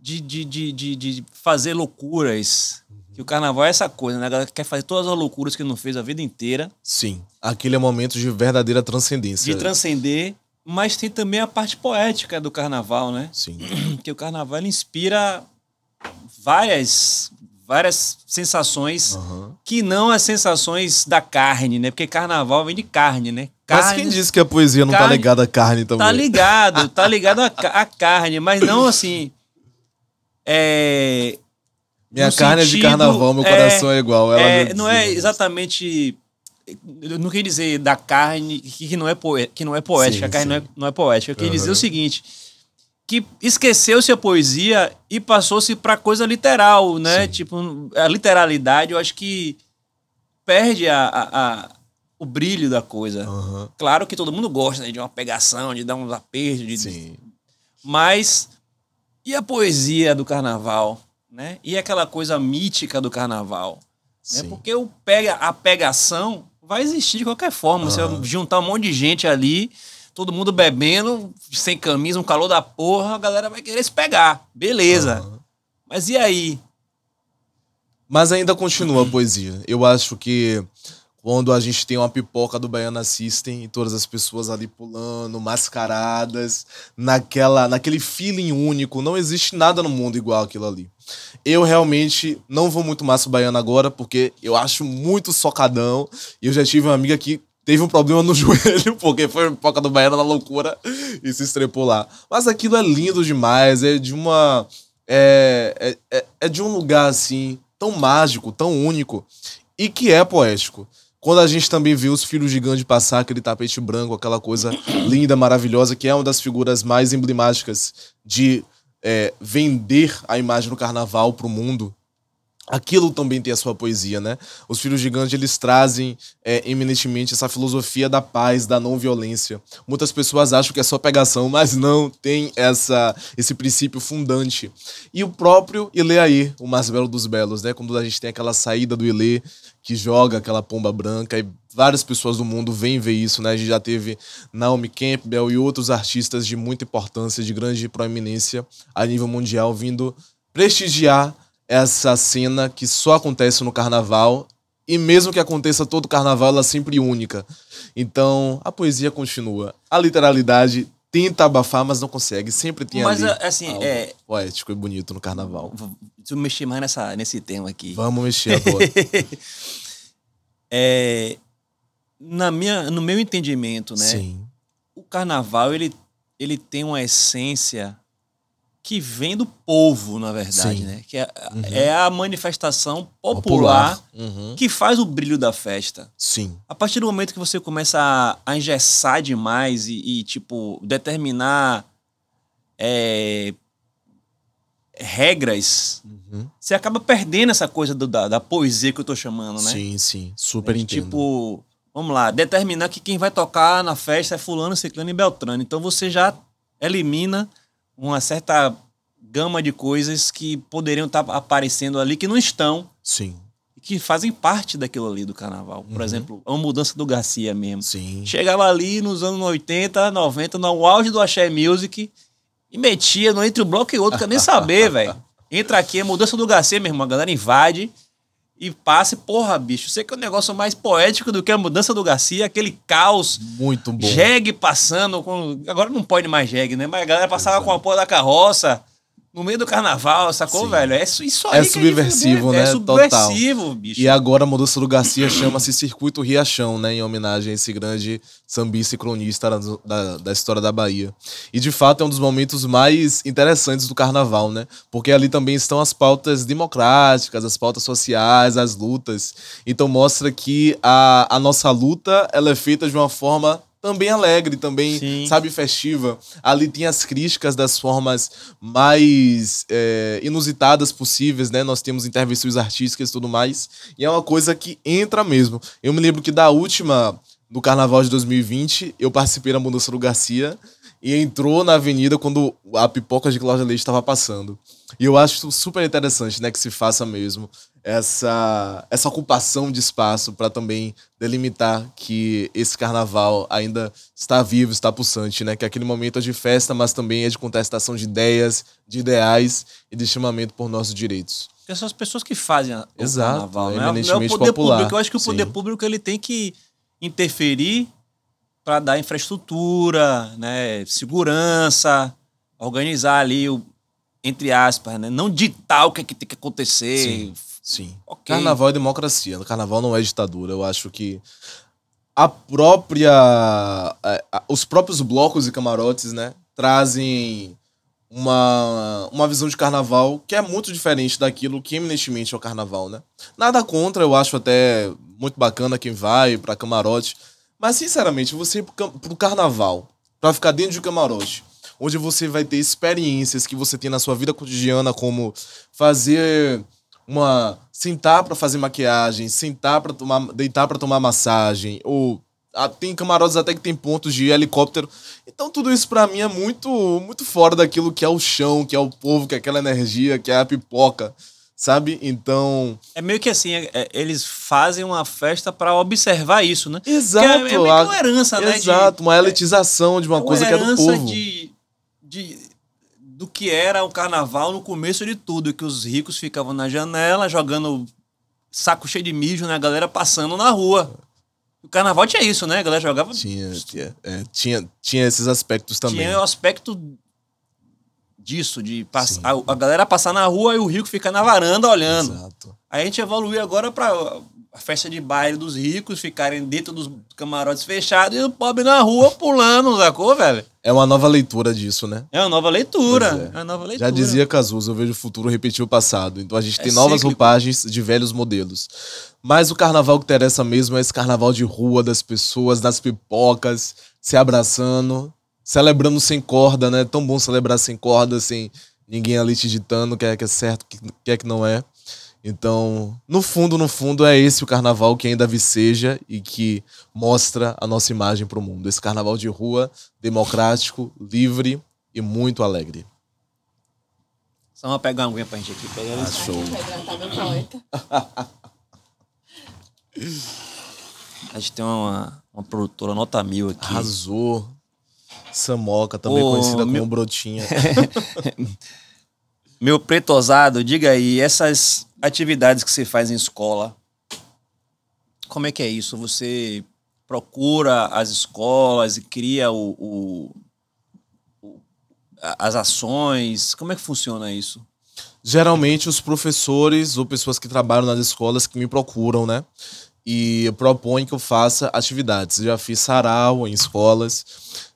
de, de, de, de, de fazer loucuras. Que o carnaval é essa coisa, né? A galera quer fazer todas as loucuras que não fez a vida inteira.
Sim. Aquele é momento de verdadeira transcendência.
De transcender. Mas tem também a parte poética do carnaval, né?
Sim. (clears throat)
Que o carnaval inspira várias várias sensações uhum. que não as sensações da carne, né? Porque carnaval vem de carne, né? Carne,
mas quem disse que a poesia não tá carne, tá ligada à carne também?
Tá ligado, tá (laughs) ligado à, à carne, mas não assim. É,
Minha carne sentido, é de carnaval, meu coração é, é igual.
É, não é exatamente. Eu não queria dizer da carne que não é, poe, que não é poética, sim, a carne não é, não é poética. Eu queria uhum. dizer o seguinte: que esqueceu-se a poesia e passou-se para coisa literal, né? Sim. Tipo, a literalidade, eu acho que perde a, a, a o brilho da coisa. Uhum. Claro que todo mundo gosta né, de uma pegação, de dar uns apertos, de,
Sim.
mas e a poesia do carnaval, né? E aquela coisa mítica do carnaval. Né? Porque o pega, a pegação vai existir de qualquer forma. Uhum. Você vai juntar um monte de gente ali, todo mundo bebendo, sem camisa, um calor da porra, a galera vai querer se pegar. Beleza. Uhum. Mas e aí?
Mas ainda continua a poesia. Eu acho que quando a gente tem uma pipoca do Baiana System e todas as pessoas ali pulando, mascaradas, naquela, naquele feeling único. Não existe nada no mundo igual aquilo ali. Eu realmente não vou muito massa Baiana agora, porque eu acho muito socadão. E eu já tive uma amiga que teve um problema no (laughs) joelho, porque foi a pipoca do Baiana na loucura e se estrepou lá. Mas aquilo é lindo demais, é de uma. É, é, é, é de um lugar assim, tão mágico, tão único, e que é poético. Quando a gente também vê os filhos de Gandhi passar aquele tapete branco, aquela coisa (coughs) linda, maravilhosa, que é uma das figuras mais emblemáticas de é, vender a imagem do carnaval para o mundo, aquilo também tem a sua poesia, né? Os filhos Gandhi, eles trazem é, eminentemente essa filosofia da paz, da não violência. Muitas pessoas acham que é só pegação, mas não, tem essa esse princípio fundante. E o próprio Ilê o mais belo dos belos, né? Quando a gente tem aquela saída do Ilê, que joga aquela pomba branca e várias pessoas do mundo vêm ver isso, né? A gente já teve Naomi Campbell e outros artistas de muita importância, de grande proeminência a nível mundial vindo prestigiar essa cena que só acontece no carnaval e mesmo que aconteça todo carnaval, ela é sempre única. Então, a poesia continua. A literalidade tenta abafar, mas não consegue. Sempre tem mas, ali
assim, é
poético e bonito no carnaval.
Deixa eu mexer mais nessa, nesse tema aqui.
Vamos mexer agora. (laughs)
é, na minha, no meu entendimento, né?
Sim.
O carnaval, ele, ele tem uma essência que vem do povo, na verdade, Sim. né? Que é, uhum. é, a manifestação popular, popular. Uhum. que faz o brilho da festa.
Sim.
A partir do momento que você começa a, a engessar demais e, e tipo, determinar é, regras, uhum. você acaba perdendo essa coisa do, da, da, poesia que eu tô chamando, né?
Sim, sim. Super é, entendo.
Tipo, vamos lá, determinar que quem vai tocar na festa é fulano, ciclano e beltrano. Então você já elimina uma certa gama de coisas que poderiam estar tá aparecendo ali que não estão.
Sim.
E que fazem parte daquilo ali do carnaval. Por uhum. exemplo, a mudança do Garcia mesmo.
Sim.
Chegava ali nos anos 80, 90, no auge do Axé Music e metia no entre um bloco e outro, que eu nem saber, (laughs) velho. Entra aqui, a mudança do Garcia, meu irmão, a galera invade e passe, porra, bicho, sei que é um negócio mais poético do que a mudança do Garcia, aquele caos.
Muito bom.
Jegue passando com. Agora não pode mais jegue, né? Mas a galera passava Exato. com a porra da carroça no meio do carnaval, sacou, Sim. velho? É isso aí.
É subversivo, né?
É subversivo, Total. bicho.
E agora a mudança do Garcia chama-se Circuito Riachão, né? Em homenagem a esse grande sambista e cronista da, da, da, história da Bahia. E de fato é um dos momentos mais interessantes do carnaval, né? Porque ali também estão as pautas democráticas, as pautas sociais, as lutas. Então mostra que a, a nossa luta ela é feita de uma forma também alegre, também, Sim. sabe, festiva. Ali tem as críticas das formas mais é, inusitadas possíveis, né? Nós temos intervenções artísticas e tudo mais. E é uma coisa que entra mesmo. Eu me lembro que da última, no carnaval de 2020, eu participei da mudança do Garcia e entrou na avenida quando a pipoca de Cláudia Leite estava passando. E eu acho super interessante, né, que se faça mesmo essa, essa ocupação de espaço para também delimitar que esse carnaval ainda está vivo, está pulsante, né? Que aquele momento é de festa, mas também é de contestação de ideias, de ideais e de chamamento por nossos direitos.
Porque são as pessoas que fazem o
Exato,
carnaval, né? Não é o poder popular. público. Eu acho que o poder Sim. público ele tem que interferir para dar infraestrutura, né, segurança, organizar ali o entre aspas, né? Não ditar o que, é que tem que acontecer,
Sim Sim. Okay. Carnaval é democracia. Carnaval não é ditadura. Eu acho que a própria. É, os próprios blocos e camarotes, né? Trazem uma, uma visão de carnaval que é muito diferente daquilo que eminentemente é o carnaval, né? Nada contra, eu acho até muito bacana quem vai para camarote. Mas, sinceramente, você ir pro carnaval, para ficar dentro de camarote, onde você vai ter experiências que você tem na sua vida cotidiana, como fazer uma sentar para fazer maquiagem, sentar para tomar, deitar para tomar massagem, ou ah, tem camarotes até que tem pontos de helicóptero. Então tudo isso para mim é muito muito fora daquilo que é o chão, que é o povo, que é aquela energia, que é a pipoca, sabe? Então
é meio que assim, é, é, eles fazem uma festa para observar isso, né?
Exato.
é, é meio uma herança,
né? Exato, uma elitização de uma, uma coisa que é do povo.
De, de do que era o carnaval no começo de tudo, que os ricos ficavam na janela jogando saco cheio de mijo, né? A galera passando na rua. O carnaval tinha isso, né? A galera jogava.
Tinha, tinha, é, tinha, tinha esses aspectos também.
Tinha o aspecto disso, de pass... a, a, galera passar na rua e o rico ficar na varanda olhando. Exato. Aí a gente evoluiu agora para a festa de baile dos ricos ficarem dentro dos camarotes fechados e o pobre na rua pulando, sacou, velho?
É uma nova leitura disso, né?
É uma nova leitura. É. é. uma nova leitura.
Já dizia Cazuza, eu vejo o futuro repetir o passado. Então a gente é tem novas cíclico. roupagens de velhos modelos. Mas o carnaval que interessa mesmo é esse carnaval de rua das pessoas, das pipocas, se abraçando, celebrando sem corda, né? É tão bom celebrar sem corda, sem ninguém ali te ditando o que é, que é certo, o que é que não é. Então, no fundo, no fundo, é esse o carnaval que ainda viceja e que mostra a nossa imagem para o mundo. Esse carnaval de rua, democrático, livre e muito alegre.
Só uma pegar uma aguinha pra gente aqui. Pega
ah, show. (laughs)
a gente tem uma, uma produtora nota mil aqui.
Arrasou. Samoca, também Ô, conhecida meu... como Brotinha. (laughs)
meu pretosado, diga aí, essas atividades que você faz em escola, como é que é isso? Você procura as escolas e cria o, o, as ações? Como é que funciona isso?
Geralmente os professores ou pessoas que trabalham nas escolas que me procuram, né? E propõem que eu faça atividades. Já fiz sarau em escolas,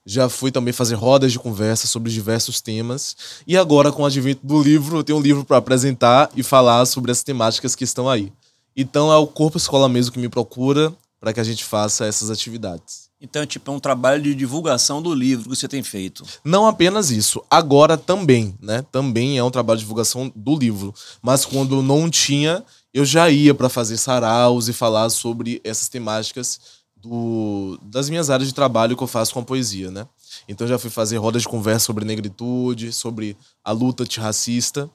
já fui também fazer rodas de conversa sobre diversos temas. E agora, com o advento do livro, eu tenho um livro para apresentar e falar sobre as temáticas que estão aí. Então é o Corpo Escola mesmo que me procura para que a gente faça essas atividades.
Então, tipo, é um trabalho de divulgação do livro que você tem feito.
Não apenas isso. Agora também, né? Também é um trabalho de divulgação do livro. Mas quando não tinha, eu já ia para fazer saraus e falar sobre essas temáticas do, das minhas áreas de trabalho que eu faço com a poesia, né? Então já fui fazer rodas de conversa sobre negritude, sobre a luta antirracista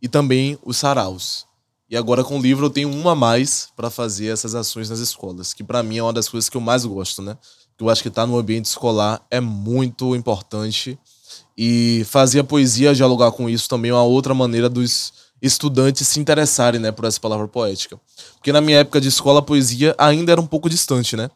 e também os saraus. E agora com o livro eu tenho uma a mais para fazer essas ações nas escolas, que para mim é uma das coisas que eu mais gosto, né? Eu acho que estar tá no ambiente escolar é muito importante e fazer a poesia dialogar com isso também é uma outra maneira dos estudantes se interessarem, né, por essa palavra poética. Porque na minha época de escola a poesia ainda era um pouco distante, né?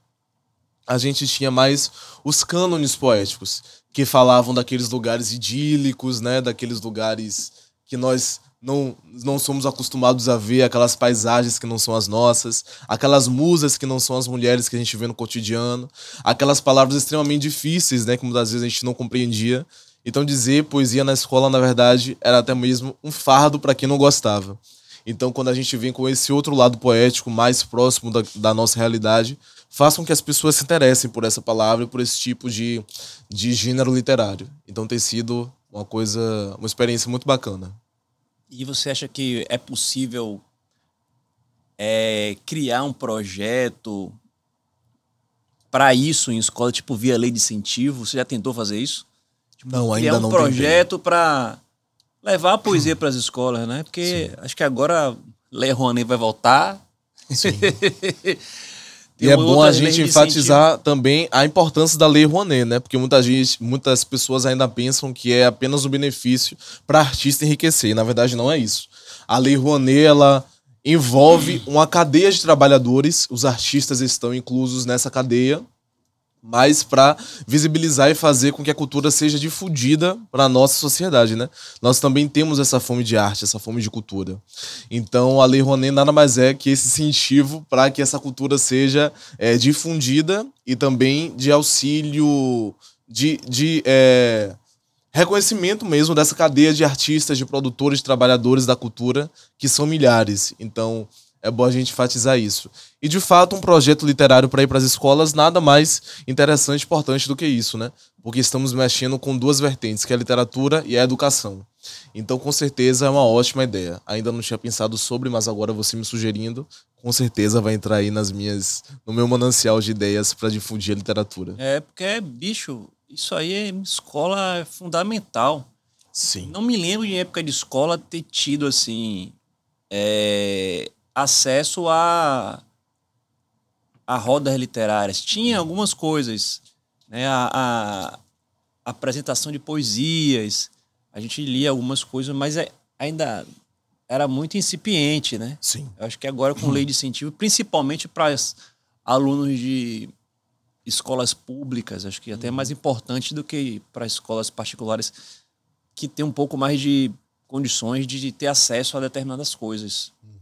a gente tinha mais os cânones poéticos, que falavam daqueles lugares idílicos, né, daqueles lugares que nós não, não somos acostumados a ver, aquelas paisagens que não são as nossas, aquelas musas que não são as mulheres que a gente vê no cotidiano, aquelas palavras extremamente difíceis, né, que muitas vezes a gente não compreendia. Então dizer poesia na escola, na verdade, era até mesmo um fardo para quem não gostava. Então, quando a gente vem com esse outro lado poético mais próximo da, da nossa realidade, faz com que as pessoas se interessem por essa palavra e por esse tipo de, de gênero literário. Então tem sido uma coisa, uma experiência muito bacana.
E você acha que é possível é, criar um projeto para isso em escola, tipo via lei de incentivo? Você já tentou fazer isso?
Tipo, não,
ainda
não.
Criar um projeto para levar a poesia para as escolas, né? Porque Sim. acho que agora Lei Rouanet vai voltar.
Sim. (laughs) e é bom a gente enfatizar também a importância da Lei Rouanet, né? Porque muita gente, muitas pessoas ainda pensam que é apenas um benefício para artista enriquecer. E, na verdade, não é isso. A Lei Rouanet, ela envolve uma cadeia de trabalhadores, os artistas estão inclusos nessa cadeia, mas para visibilizar e fazer com que a cultura seja difundida para nossa sociedade, né? Nós também temos essa fome de arte, essa fome de cultura. Então, a Lei Rouanet nada mais é que esse incentivo para que essa cultura seja é, difundida e também de auxílio, de, de é, reconhecimento mesmo dessa cadeia de artistas, de produtores, de trabalhadores da cultura, que são milhares. Então, é bom a gente enfatizar isso. E de fato, um projeto literário para ir para as escolas nada mais interessante e importante do que isso, né? Porque estamos mexendo com duas vertentes, que é a literatura e a educação. Então, com certeza é uma ótima ideia. Ainda não tinha pensado sobre, mas agora você me sugerindo, com certeza vai entrar aí nas minhas no meu manancial de ideias para difundir a literatura.
É, porque bicho, isso aí é escola é fundamental.
Sim.
Não me lembro de época de escola ter tido assim é, acesso a, a rodas literárias. Tinha algumas coisas, né? A, a, a apresentação de poesias, a gente lia algumas coisas, mas é, ainda era muito incipiente, né?
Sim.
Eu acho que agora com lei de incentivo, principalmente para alunos de escolas públicas, acho que até é mais importante do que para escolas particulares que tem um pouco mais de condições de ter acesso a determinadas coisas.
Uhum.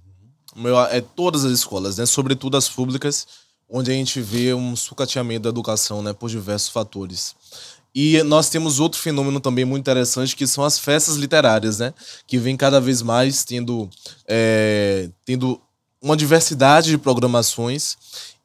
É todas as escolas, né? Sobretudo as públicas, onde a gente vê um sucateamento da educação, né? Por diversos fatores. E nós temos outro fenômeno também muito interessante, que são as festas literárias, né? Que vem cada vez mais tendo, é, tendo uma diversidade de programações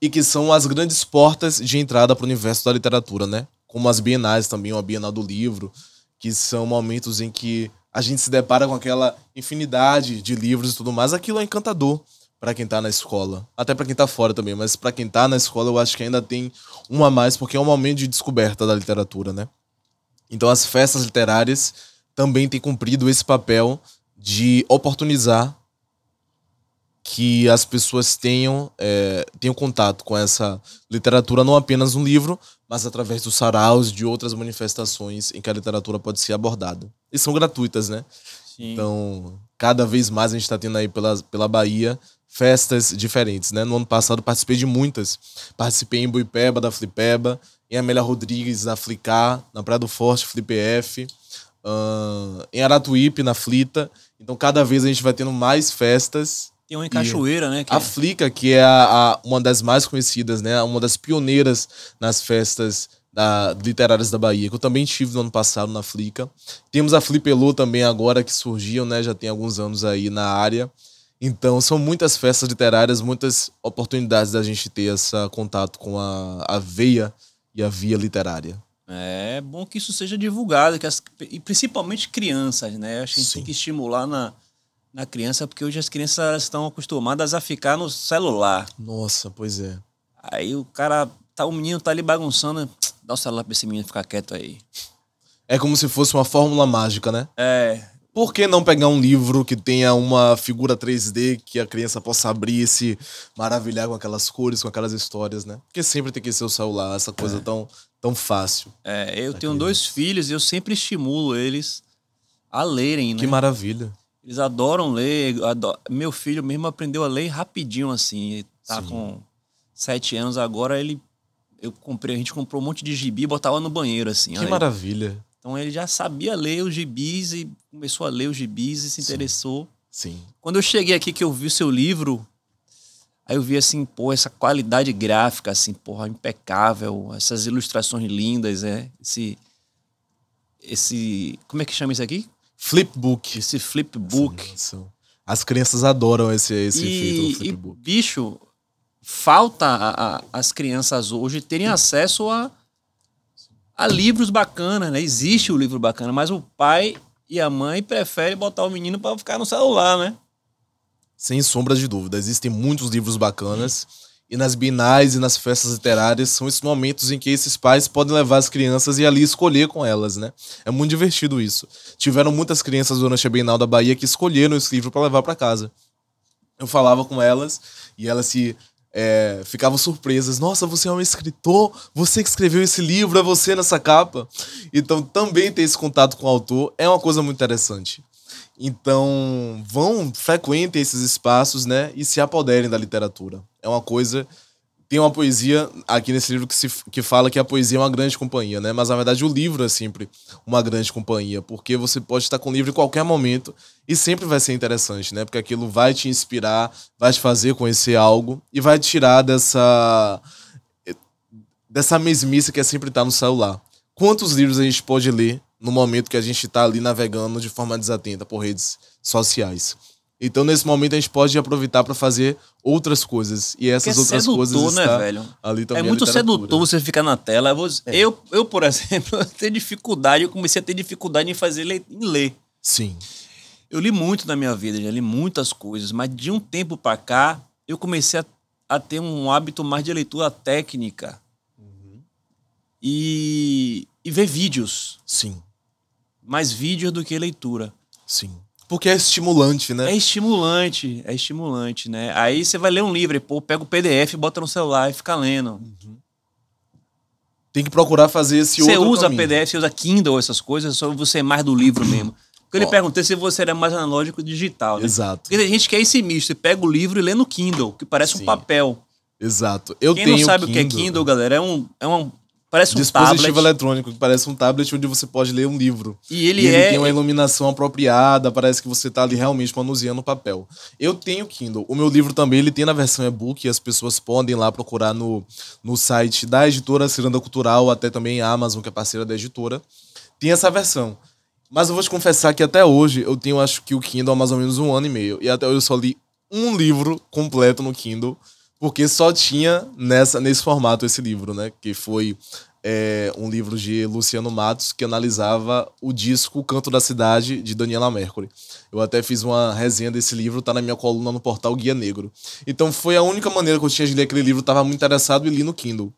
e que são as grandes portas de entrada para o universo da literatura, né? Como as bienais também, uma Bienal do Livro, que são momentos em que a gente se depara com aquela infinidade de livros e tudo mais. Aquilo é encantador para quem está na escola, até para quem está fora também, mas para quem está na escola eu acho que ainda tem um a mais, porque é um momento de descoberta da literatura, né? Então as festas literárias também têm cumprido esse papel de oportunizar que as pessoas tenham, é, tenham contato com essa literatura, não apenas no livro, mas através dos saraus de outras manifestações em que a literatura pode ser abordada. E são gratuitas, né? Sim. Então, cada vez mais a gente está tendo aí pela, pela Bahia festas diferentes, né? No ano passado participei de muitas. Participei em Buipeba, da Flipeba, em Amélia Rodrigues, da Flicar, na Praia do Forte, Flipef, uh, em Aratuípe, na Flita. Então, cada vez a gente vai tendo mais festas
tem uma em Cachoeira, né?
a é... Flica, que é a, a, uma das mais conhecidas, né? Uma das pioneiras nas festas da, literárias da Bahia, que eu também tive no ano passado na Flica. Temos a Flipelô também agora, que surgiu, né? Já tem alguns anos aí na área. Então, são muitas festas literárias, muitas oportunidades da gente ter esse contato com a, a veia e a via literária.
É bom que isso seja divulgado, que as, e principalmente crianças, né? Acho que a gente Sim. tem que estimular na, na criança, porque hoje as crianças estão acostumadas a ficar no celular.
Nossa, pois é.
Aí o cara, tá, o menino tá ali bagunçando, (tsk) dá o celular pra esse menino ficar quieto aí.
É como se fosse uma fórmula mágica, né?
É.
Por que não pegar um livro que tenha uma figura 3D que a criança possa abrir e se maravilhar com aquelas cores, com aquelas histórias, né? Porque sempre tem que ser o celular, essa coisa é. tão, tão fácil.
É, eu tenho criança. dois filhos e eu sempre estimulo eles a lerem, né?
Que maravilha.
Eles adoram ler. Ador... Meu filho mesmo aprendeu a ler rapidinho, assim. Ele tá Sim. com sete anos agora, ele. Eu comprei, a gente comprou um monte de gibi e botava no banheiro, assim.
Que maravilha.
Então ele já sabia ler os gibis e começou a ler os gibis e se interessou.
Sim.
Quando eu cheguei aqui que eu vi o seu livro, aí eu vi assim, pô, essa qualidade gráfica, assim, porra, impecável, essas ilustrações lindas, é. Esse. Esse. Como é que chama isso aqui?
Flipbook.
Esse flipbook.
As crianças adoram esse, esse e,
flipbook. E, bicho, falta a, a, as crianças hoje terem acesso a, a livros bacanas, né? Existe o livro bacana, mas o pai e a mãe preferem botar o menino para ficar no celular, né?
Sem sombra de dúvida. Existem muitos livros bacanas. E nas binais e nas festas literárias são esses momentos em que esses pais podem levar as crianças e ali escolher com elas, né? É muito divertido isso. Tiveram muitas crianças durante a Bienal da Bahia que escolheram esse livro para levar para casa. Eu falava com elas e elas se é, ficavam surpresas. Nossa, você é um escritor? Você que escreveu esse livro? É você nessa capa? Então, também ter esse contato com o autor é uma coisa muito interessante. Então, vão, frequentem esses espaços, né? E se apoderem da literatura. É uma coisa tem uma poesia aqui nesse livro que, se, que fala que a poesia é uma grande companhia, né? Mas na verdade o livro é sempre uma grande companhia, porque você pode estar com o livro em qualquer momento e sempre vai ser interessante, né? Porque aquilo vai te inspirar, vai te fazer conhecer algo e vai te tirar dessa dessa mesmice que é sempre estar no celular. Quantos livros a gente pode ler no momento que a gente está ali navegando de forma desatenta por redes sociais? Então, nesse momento, a gente pode aproveitar para fazer outras coisas. E essas
é
outras
sedutor,
coisas.
né, velho?
Ali também
É muito sedutor você ficar na tela. Eu,
É.
eu, por (laughs) exemplo, eu tenho dificuldade, eu comecei a ter dificuldade em fazer em ler.
Sim.
Eu li muito na minha vida, já li muitas coisas, mas de um tempo pra cá, eu comecei a, a ter um hábito mais de leitura técnica. E, e ver vídeos.
Sim.
Mais vídeos do que leitura.
Sim. Porque é estimulante, né?
É estimulante, é estimulante, né? Aí você vai ler um livro, e, pô, pega o PDF, bota no celular e fica lendo.
Tem que procurar fazer esse
Você
outro
usa
caminho.
PDF, você usa Kindle, essas coisas, só você é mais do livro mesmo. Porque eu lhe
Ó.
perguntei se você era mais analógico ou digital, né?
Exato.
Porque tem gente que é esse misto, você pega o livro e lê no Kindle, que parece
Sim.
um papel.
Exato. Eu
Quem
tenho
não sabe o que é Kindle, galera, é um, é um parece um
dispositivo
tablet.
eletrônico que parece um tablet onde você pode ler um livro.
E ele
E ele
é
tem uma iluminação apropriada, parece que você tá ali realmente manuseando o papel. Eu tenho Kindle. O meu livro também, ele tem na versão e-book, e as pessoas podem lá procurar no, no site da editora Ciranda Cultural, até também a Amazon, que é parceira da editora. Tem essa versão. Mas eu vou te confessar que até hoje eu tenho, acho que o Kindle há mais ou menos um ano e meio. E até hoje eu só li um livro completo no Kindle, porque só tinha nessa, nesse formato esse livro, né? Que foi é, um livro de Luciano Matos que analisava o disco Canto da Cidade de Daniela Mercury. Eu até fiz uma resenha desse livro, tá na minha coluna no portal Guia Negro. Então foi a única maneira que eu tinha de ler aquele livro, tava muito interessado e li no Kindle.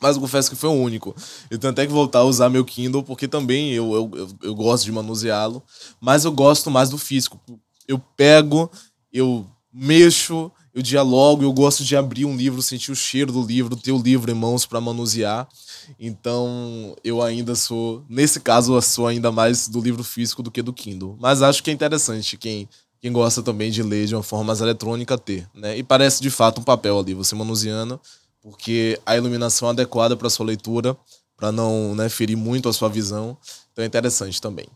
Mas eu confesso que foi o único. Eu tenho até que voltar a usar meu Kindle, porque também eu, eu, eu, eu gosto de manuseá-lo. Mas eu gosto mais do físico. Eu pego, eu mexo, eu dialogo, eu gosto de abrir um livro, sentir o cheiro do livro, ter o livro em mãos para manusear. Então, eu ainda sou, nesse caso, eu sou ainda mais do livro físico do que do Kindle. Mas acho que é interessante quem, quem gosta também de ler de uma forma mais eletrônica ter, né? E parece de fato um papel ali, você manuseando, porque a iluminação é adequada para sua leitura, para não né, ferir muito a sua visão. Então é interessante também.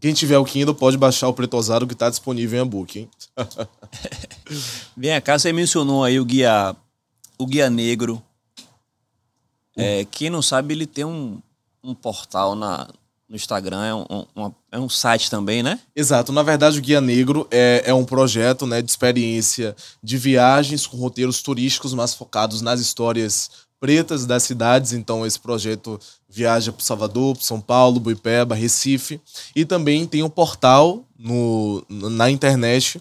Quem tiver o Kindle pode baixar o Pretosado que está disponível em e-book, hein? (laughs)
Vem cá, você mencionou aí o guia, o guia negro. É, quem não sabe, ele tem um, um portal na, no Instagram, é um, uma- é um site também, né?
Exato. Na verdade, o Guia Negro é, é um projeto né, de experiência de viagens com roteiros turísticos, mas focados nas histórias pretas das cidades. Então, esse projeto viaja para Salvador, para São Paulo, Boipeba, Recife. E também tem um portal no, na internet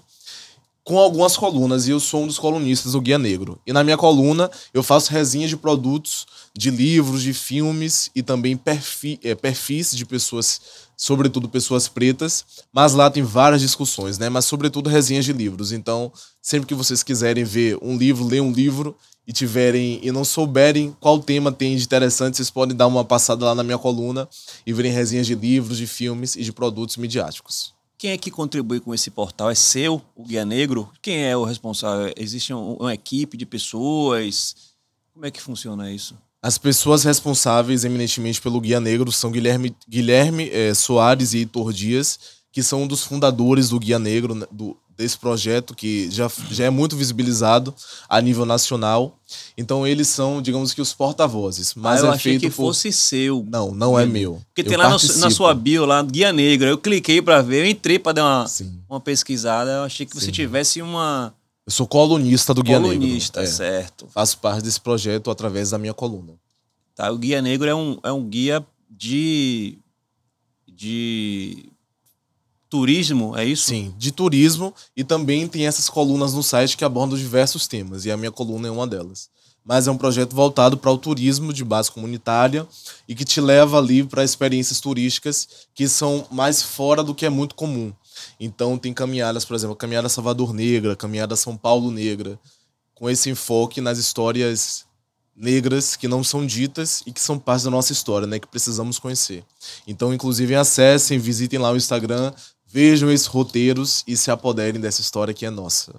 com algumas colunas, e eu sou um dos colunistas do Guia Negro. E na minha coluna eu faço resenhas de produtos, de livros, de filmes e também perfi eh, perfis de pessoas, sobretudo pessoas pretas, mas lá tem várias discussões, né? Mas sobretudo resenhas de livros. Então, sempre que vocês quiserem ver um livro, ler um livro e tiverem e não souberem qual tema tem de interessante, vocês podem dar uma passada lá na minha coluna e verem resenhas de livros, de filmes e de produtos midiáticos.
Quem é que contribui com esse portal? É seu, o Guia Negro? Quem é o responsável? Existe um- uma equipe de pessoas? Como é que funciona isso?
As pessoas responsáveis eminentemente pelo Guia Negro são Guilherme, Guilherme eh, Soares e Heitor Dias, que são um dos fundadores do Guia Negro, né, do, desse projeto que já, já é muito visibilizado a nível nacional. Então eles são, digamos que, os porta-vozes. Mas
ah, eu
é
achei que
por...
fosse seu.
Não, não é meu.
Porque
Eu
tem lá no- na sua bio, lá, Guia Negra. Eu cliquei pra ver, eu entrei pra dar uma,
Sim.
uma pesquisada. Eu achei que você
Sim.
tivesse uma,
Eu sou colunista do Guia
Colunista,
Negro. É.
certo.
Faço parte desse projeto através da minha coluna.
Tá, o Guia Negro é um, é um guia de, de turismo, é isso?
Sim, de turismo e também tem essas colunas no site que abordam diversos temas e a minha coluna é uma delas. Mas é um projeto voltado para o turismo de base comunitária e que te leva ali para experiências turísticas que são mais fora do que é muito comum. Então tem caminhadas, por exemplo, caminhada Salvador Negra, caminhada São Paulo Negra, com esse enfoque nas histórias negras que não são ditas e que são parte da nossa história, né, que precisamos conhecer. Então, inclusive, acessem, visitem lá o Instagram, vejam esses roteiros e se apoderem dessa história que é nossa.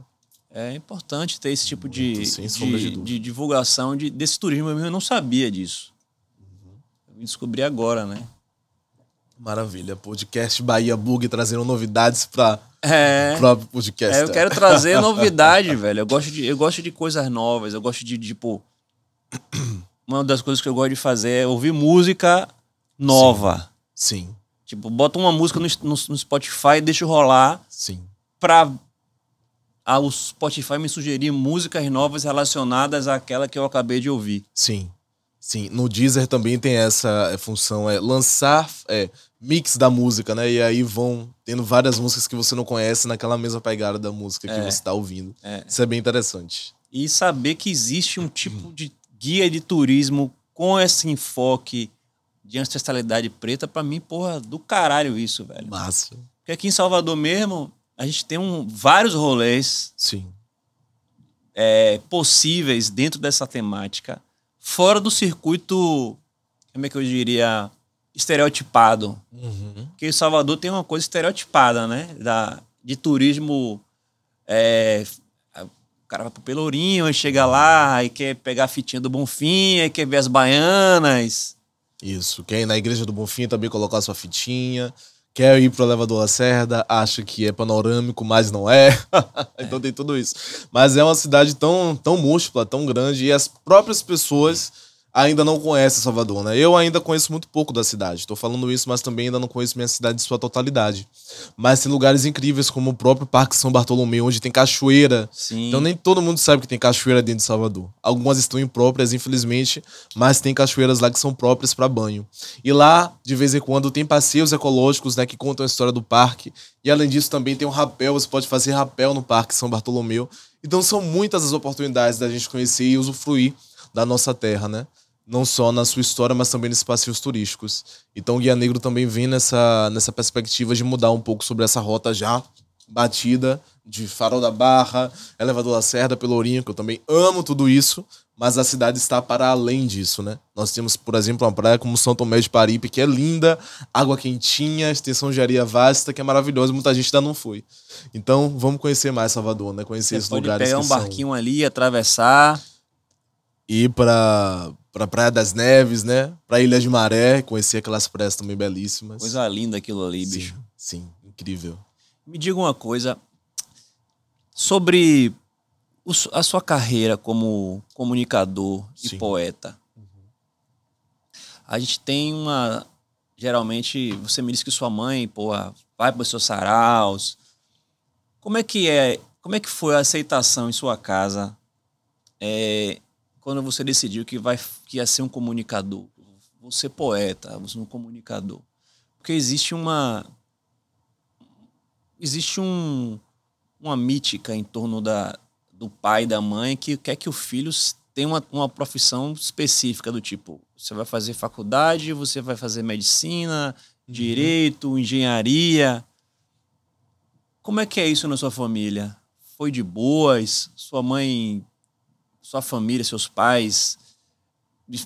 É importante ter esse tipo de,
Muito, de
de, divulgação de, desse turismo. Eu não sabia disso. Eu vim descobrir agora, né?
Maravilha. Podcast Bahia Bug trazendo novidades para
É.
o próprio podcast.
É, eu quero trazer novidade, (laughs) velho. Eu gosto, de, eu gosto de coisas novas. Eu gosto de, tipo. (clears throat) Uma das coisas que eu gosto de fazer é ouvir música nova.
Sim,
Tipo, bota uma música no, no, no Spotify e deixa rolar
sim.
pra a, o Spotify me sugerir músicas novas relacionadas àquela que eu acabei de ouvir.
Sim, sim. No Deezer também tem essa função, é lançar é, mix da música, né? E aí vão tendo várias músicas que você não conhece naquela mesma pegada da música que
É.
você está ouvindo.
É.
Isso é bem interessante.
E saber que existe um tipo de guia de turismo com esse enfoque de ancestralidade preta, pra mim, porra, do caralho isso, velho.
Massa.
Porque aqui em Salvador mesmo, a gente tem um, vários rolês
Sim,
é, possíveis dentro dessa temática, fora do circuito, como é que eu diria, estereotipado.
Uhum.
Porque Salvador tem uma coisa estereotipada, né? Da, de turismo. é, o cara vai pro Pelourinho, aí chega lá, aí quer pegar a fitinha do Bonfim, aí quer ver as baianas.
Isso. Quer ir na Igreja do Bonfim também colocar sua fitinha. Quer ir pro elevador Lacerda, acha que é panorâmico, mas não é. (laughs) então tem tudo isso. Mas é uma cidade tão, tão múltipla, tão grande, e as próprias pessoas ainda não conhecem Salvador, né? Eu ainda conheço muito pouco da cidade. Estou falando isso, mas também ainda não conheço minha cidade em sua totalidade. Mas tem lugares incríveis, como o próprio Parque São Bartolomeu, onde tem cachoeira.
Sim.
Então nem todo mundo sabe que tem cachoeira dentro de Salvador. Algumas estão impróprias, infelizmente, mas tem cachoeiras lá que são próprias para banho. E lá, de vez em quando, tem passeios ecológicos, né, que contam a história do parque. E além disso, também tem um rapel, você pode fazer rapel no Parque São Bartolomeu. Então são muitas as oportunidades da gente conhecer e usufruir da nossa terra, né? Não só na sua história, mas também nesses passeios turísticos. Então o Guia Negro também vem nessa, nessa perspectiva de mudar um pouco sobre essa rota já batida de Farol da Barra, Elevador Lacerda, Pelourinho, que eu também amo tudo isso, mas a cidade está para além disso, né? Nós temos, por exemplo, uma praia como São Tomé de Paripe, que é linda, água quentinha, extensão de areia vasta, que é maravilhosa, muita gente ainda não foi. Então, vamos conhecer mais Salvador, né? Conhecer
Você
esses
pode
lugares
pegar um
são-
barquinho ali, atravessar.
Ir para para Praia das Neves, né? Para Ilha de Maré, conhecer aquelas praias também belíssimas.
Coisa linda aquilo ali, bicho.
Sim, sim, incrível.
Me diga uma coisa sobre o a sua carreira como comunicador e
Sim.
poeta. A gente tem uma. Geralmente, você me disse que sua mãe, porra, vai para os seus saraus. Como é que é? Como é que foi a aceitação em sua casa é, quando você decidiu que vai que ia ser um comunicador? Ser poeta, ser um comunicador. Porque existe uma existe um, uma mítica em torno da, do pai e da mãe que quer que o filho tenha uma, uma profissão específica do tipo, você vai fazer faculdade, você vai fazer medicina, direito, engenharia. Como é que é isso na sua família? Foi de boas? Sua mãe, sua família, seus pais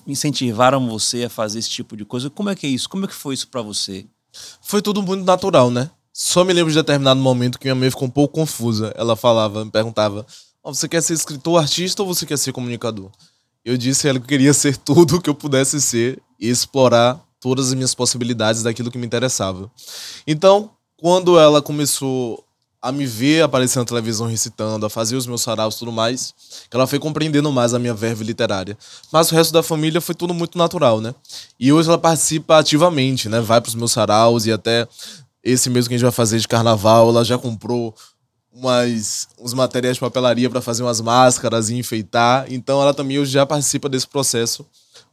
incentivaram você a fazer esse tipo de coisa? Como é que é isso? Como é que foi isso pra você?
Foi tudo muito natural, né? Só me lembro de determinado momento que minha mãe ficou um pouco confusa. Ela falava, me perguntava: "Ó, você quer ser escritor, artista ou você quer ser comunicador? Eu disse a ela que queria ser (laughs) tudo o que eu pudesse ser e explorar todas as minhas possibilidades daquilo que me interessava. Então, quando ela começou a me ver aparecer na televisão recitando, a fazer os meus saraus e tudo mais, que ela foi compreendendo mais a minha verve literária. Mas o resto da família foi tudo muito natural, né? E hoje ela participa ativamente, né? Vai pros meus saraus e até esse mesmo que a gente vai fazer de carnaval, ela já comprou umas, uns materiais de papelaria para fazer umas máscaras e enfeitar. Então ela também hoje já participa desse processo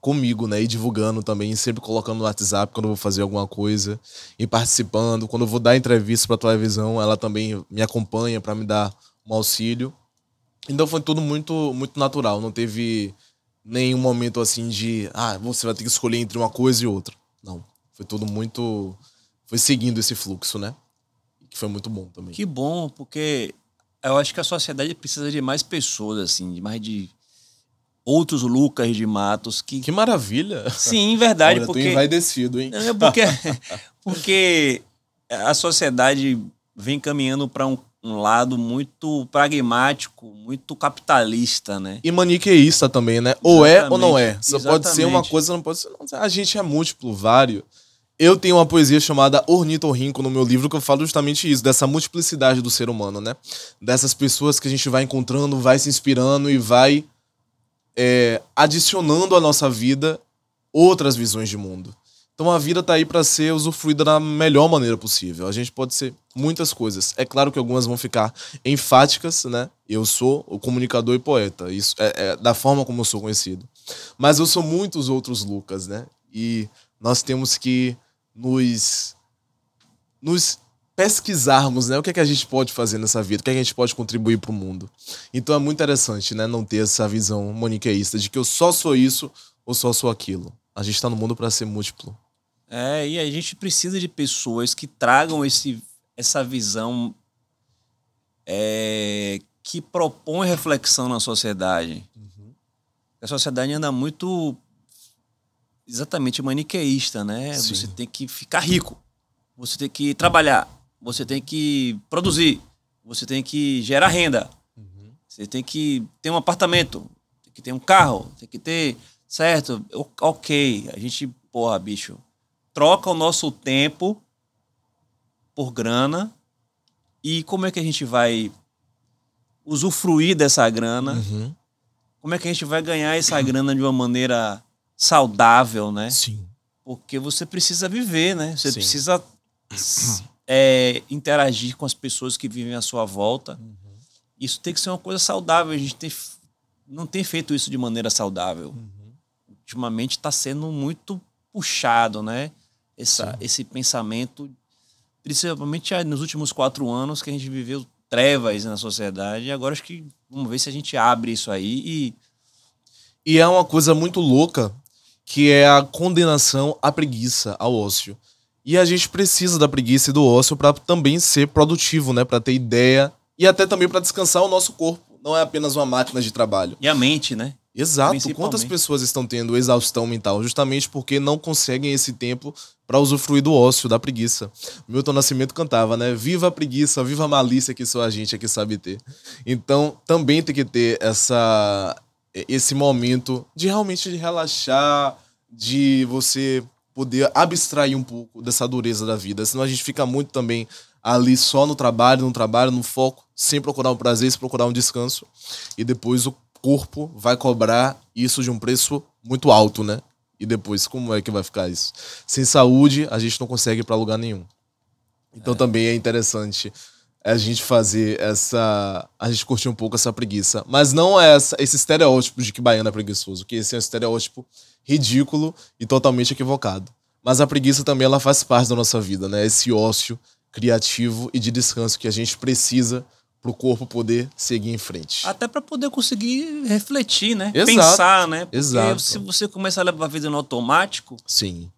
comigo, né? E divulgando também, sempre colocando no WhatsApp quando eu vou fazer alguma coisa e participando. Quando eu vou dar entrevista para televisão, ela também me acompanha para me dar um auxílio. Então foi tudo muito muito natural, não teve nenhum momento assim de, ah, você vai ter que escolher entre uma coisa e outra. Não, foi tudo muito foi seguindo esse fluxo, né? Que foi muito bom também.
Que bom, porque eu acho que a sociedade precisa de mais pessoas assim, de mais de outros Lucas de Matos que
Que maravilha.
Sim, verdade,
Olha,
porque
tô envaidecido, hein?
É porque, (laughs) porque a sociedade vem caminhando para um, um lado muito pragmático, muito capitalista, né?
E maniqueísta também, né? Ou é ou não é. Só pode ser uma
Exatamente.
coisa, não pode ser. não. A gente é múltiplo, vário. Eu tenho uma poesia chamada Ornitorrinco no meu livro que eu falo justamente isso, dessa multiplicidade do ser humano, né? Dessas pessoas que a gente vai encontrando, vai se inspirando e vai é, adicionando à nossa vida outras visões de mundo. Então a vida tá aí para ser usufruída da melhor maneira possível. A gente pode ser muitas coisas. É claro que algumas vão ficar enfáticas, né? Eu sou o comunicador e poeta. Isso é, é da forma como eu sou conhecido. Mas eu sou muitos outros Lucas, né? E nós temos que nos nos pesquisarmos, né? O que é que a gente pode fazer nessa vida? O que é que a gente pode contribuir para o mundo? Então é muito interessante, né? Não ter essa visão maniqueísta de que eu só sou isso ou só sou aquilo. A gente está no mundo para ser múltiplo.
É, e a gente precisa de pessoas que tragam esse, essa visão é, que propõe reflexão na sociedade. A sociedade anda muito exatamente maniqueísta, né?
Sim.
Você tem que ficar rico, você tem que trabalhar, você tem que produzir, você tem que gerar renda, você tem que ter um apartamento, tem que ter um carro, tem que ter. Certo? Ok. A gente, porra, bicho, troca o nosso tempo por grana e como é que a gente vai usufruir dessa grana?
Uhum.
Como é que a gente vai ganhar essa grana de uma maneira saudável, né?
Sim.
Porque você precisa viver, né? Você
Sim.
precisa (clears throat) é, interagir com as pessoas que vivem à sua volta. Isso tem que ser uma coisa saudável. A gente tem, não tem feito isso de maneira saudável. Ultimamente está sendo muito puxado, né? Essa, esse pensamento, principalmente nos últimos quatro anos que a gente viveu trevas na sociedade. E agora acho que vamos ver se a gente abre isso aí e
E é uma coisa muito louca que é a condenação à preguiça, ao ócio. E a gente precisa da preguiça e do ócio para também ser produtivo, né? Para ter ideia e até também para descansar o nosso corpo. Não é apenas uma máquina de trabalho.
e a mente, né?
Exato. Quantas pessoas estão tendo exaustão mental justamente porque não conseguem esse tempo para usufruir do ócio, da preguiça. Milton Nascimento cantava, né? Viva a preguiça, viva a malícia que só a gente aqui sabe ter. Então, também tem que ter essa esse momento de realmente de relaxar, de você poder abstrair um pouco dessa dureza da vida. Senão a gente fica muito também ali só no trabalho, no trabalho, no foco, sem procurar um prazer, sem procurar um descanso. E depois o corpo vai cobrar isso de um preço muito alto, né? E depois, como é que vai ficar isso? Sem saúde, a gente não consegue ir para lugar nenhum. Então também é interessante a gente fazer essa. A gente curtir um pouco essa preguiça. Mas não é essa, esse estereótipo de que baiano é preguiçoso, que esse é um estereótipo ridículo e totalmente equivocado. Mas a preguiça também ela faz parte da nossa vida, né? Esse ócio criativo e de descanso que a gente precisa para o corpo poder seguir em frente.
Até para poder conseguir refletir, né?
Exato.
Pensar, né? Porque
Exato.
se você começa a levar a vida no automático,
Sim.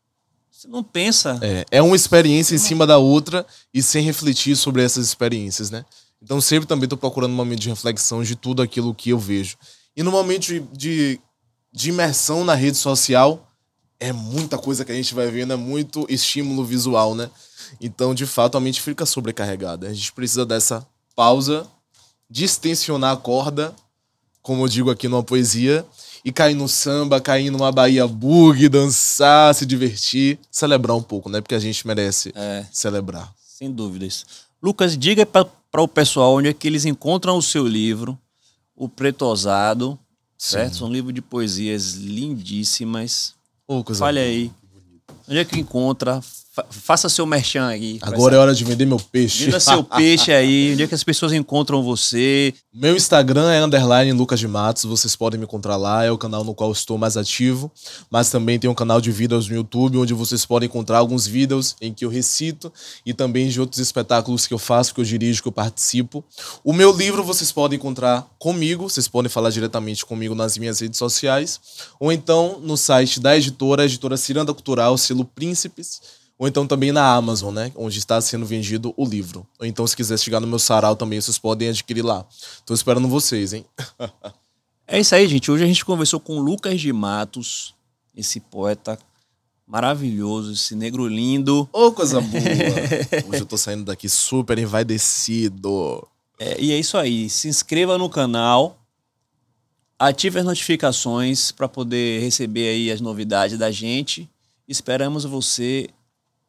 Você não pensa.
É, é uma experiência em cima da outra e sem refletir sobre essas experiências, né? Então sempre também estou procurando um momento de reflexão de tudo aquilo que eu vejo. E no momento de, de, de imersão na rede social, é muita coisa que a gente vai vendo, é muito estímulo visual, né? Então, de fato, a mente fica sobrecarregada. A gente precisa dessa pausa, distensionar a corda, como eu digo aqui numa poesia, e cair no samba, cair numa Bahia Bug, dançar, se divertir, celebrar um pouco, né? Porque a gente merece
É,
celebrar.
sem dúvidas. Lucas, diga para o pessoal onde é que eles encontram o seu livro, O Pretosado, certo? Um livro de poesias lindíssimas. Fale
boa.
aí. Onde é que encontra? Faça seu merchan aí.
Agora é hora de vender meu peixe.
Venda seu (laughs) peixe aí. Onde é que as pessoas encontram você?
Meu Instagram é underline Lucas de Matos. Vocês podem me encontrar lá. É o canal no qual estou mais ativo. Mas também tem um canal de vídeos no YouTube, onde vocês podem encontrar alguns vídeos em que eu recito e também de outros espetáculos que eu faço, que eu dirijo, que eu participo. O meu livro vocês podem encontrar comigo. Vocês podem falar diretamente comigo nas minhas redes sociais. Ou então no site da editora, a editora Ciranda Cultural, selo Príncipes ou então também na Amazon, né? Onde está sendo vendido o livro. Ou então, se quiser chegar no meu sarau também, vocês podem adquirir lá. Tô esperando vocês, hein? (laughs)
é isso aí, gente. Hoje a gente conversou com Lucas de Matos, esse poeta maravilhoso, esse negro lindo.
Ô, oh, coisa boa! Hoje eu tô saindo daqui super envaidecido.
É, e é isso aí. Se inscreva no canal, ative as notificações para poder receber aí as novidades da gente. Esperamos você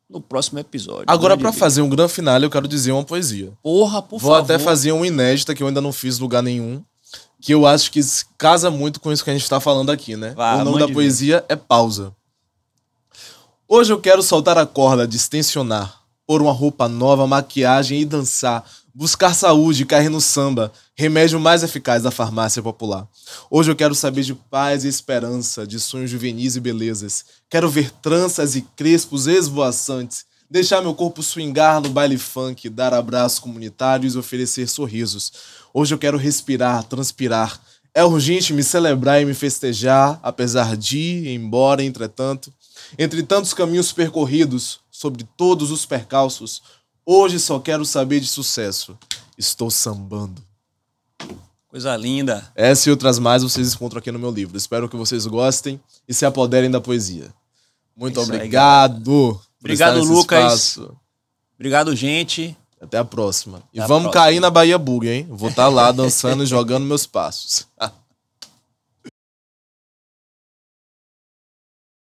no próximo episódio.
Agora, para fazer um grande final, eu quero dizer uma poesia.
Porra, por
Vou
favor.
até fazer uma inédita que eu ainda não fiz lugar nenhum. Que eu acho que casa muito com isso que a gente tá falando aqui, né? Vá, o nome da poesia ver. é Pausa. Hoje eu quero soltar a corda, distensionar, pôr uma roupa nova, maquiagem e dançar Buscar saúde, cair no samba, remédio mais eficaz da farmácia popular. Hoje eu quero saber de paz e esperança, de sonhos juvenis e belezas. Quero ver tranças e crespos esvoaçantes, deixar meu corpo swingar no baile funk, dar abraços comunitários e oferecer sorrisos. Hoje eu quero respirar, transpirar. É urgente me celebrar e me festejar, apesar de, embora, entretanto, entre tantos caminhos percorridos, sobre todos os percalços, Hoje só quero saber de sucesso. Estou sambando.
Coisa linda.
Essa e outras mais vocês encontram aqui no meu livro. Espero que vocês gostem e se apoderem da poesia. Muito obrigado.
Obrigado, Lucas. Espaço. Obrigado, gente.
Até a próxima. Até e vamos próxima. cair na Bahia Bug, hein? Vou estar tá lá dançando e jogando meus passos. (laughs)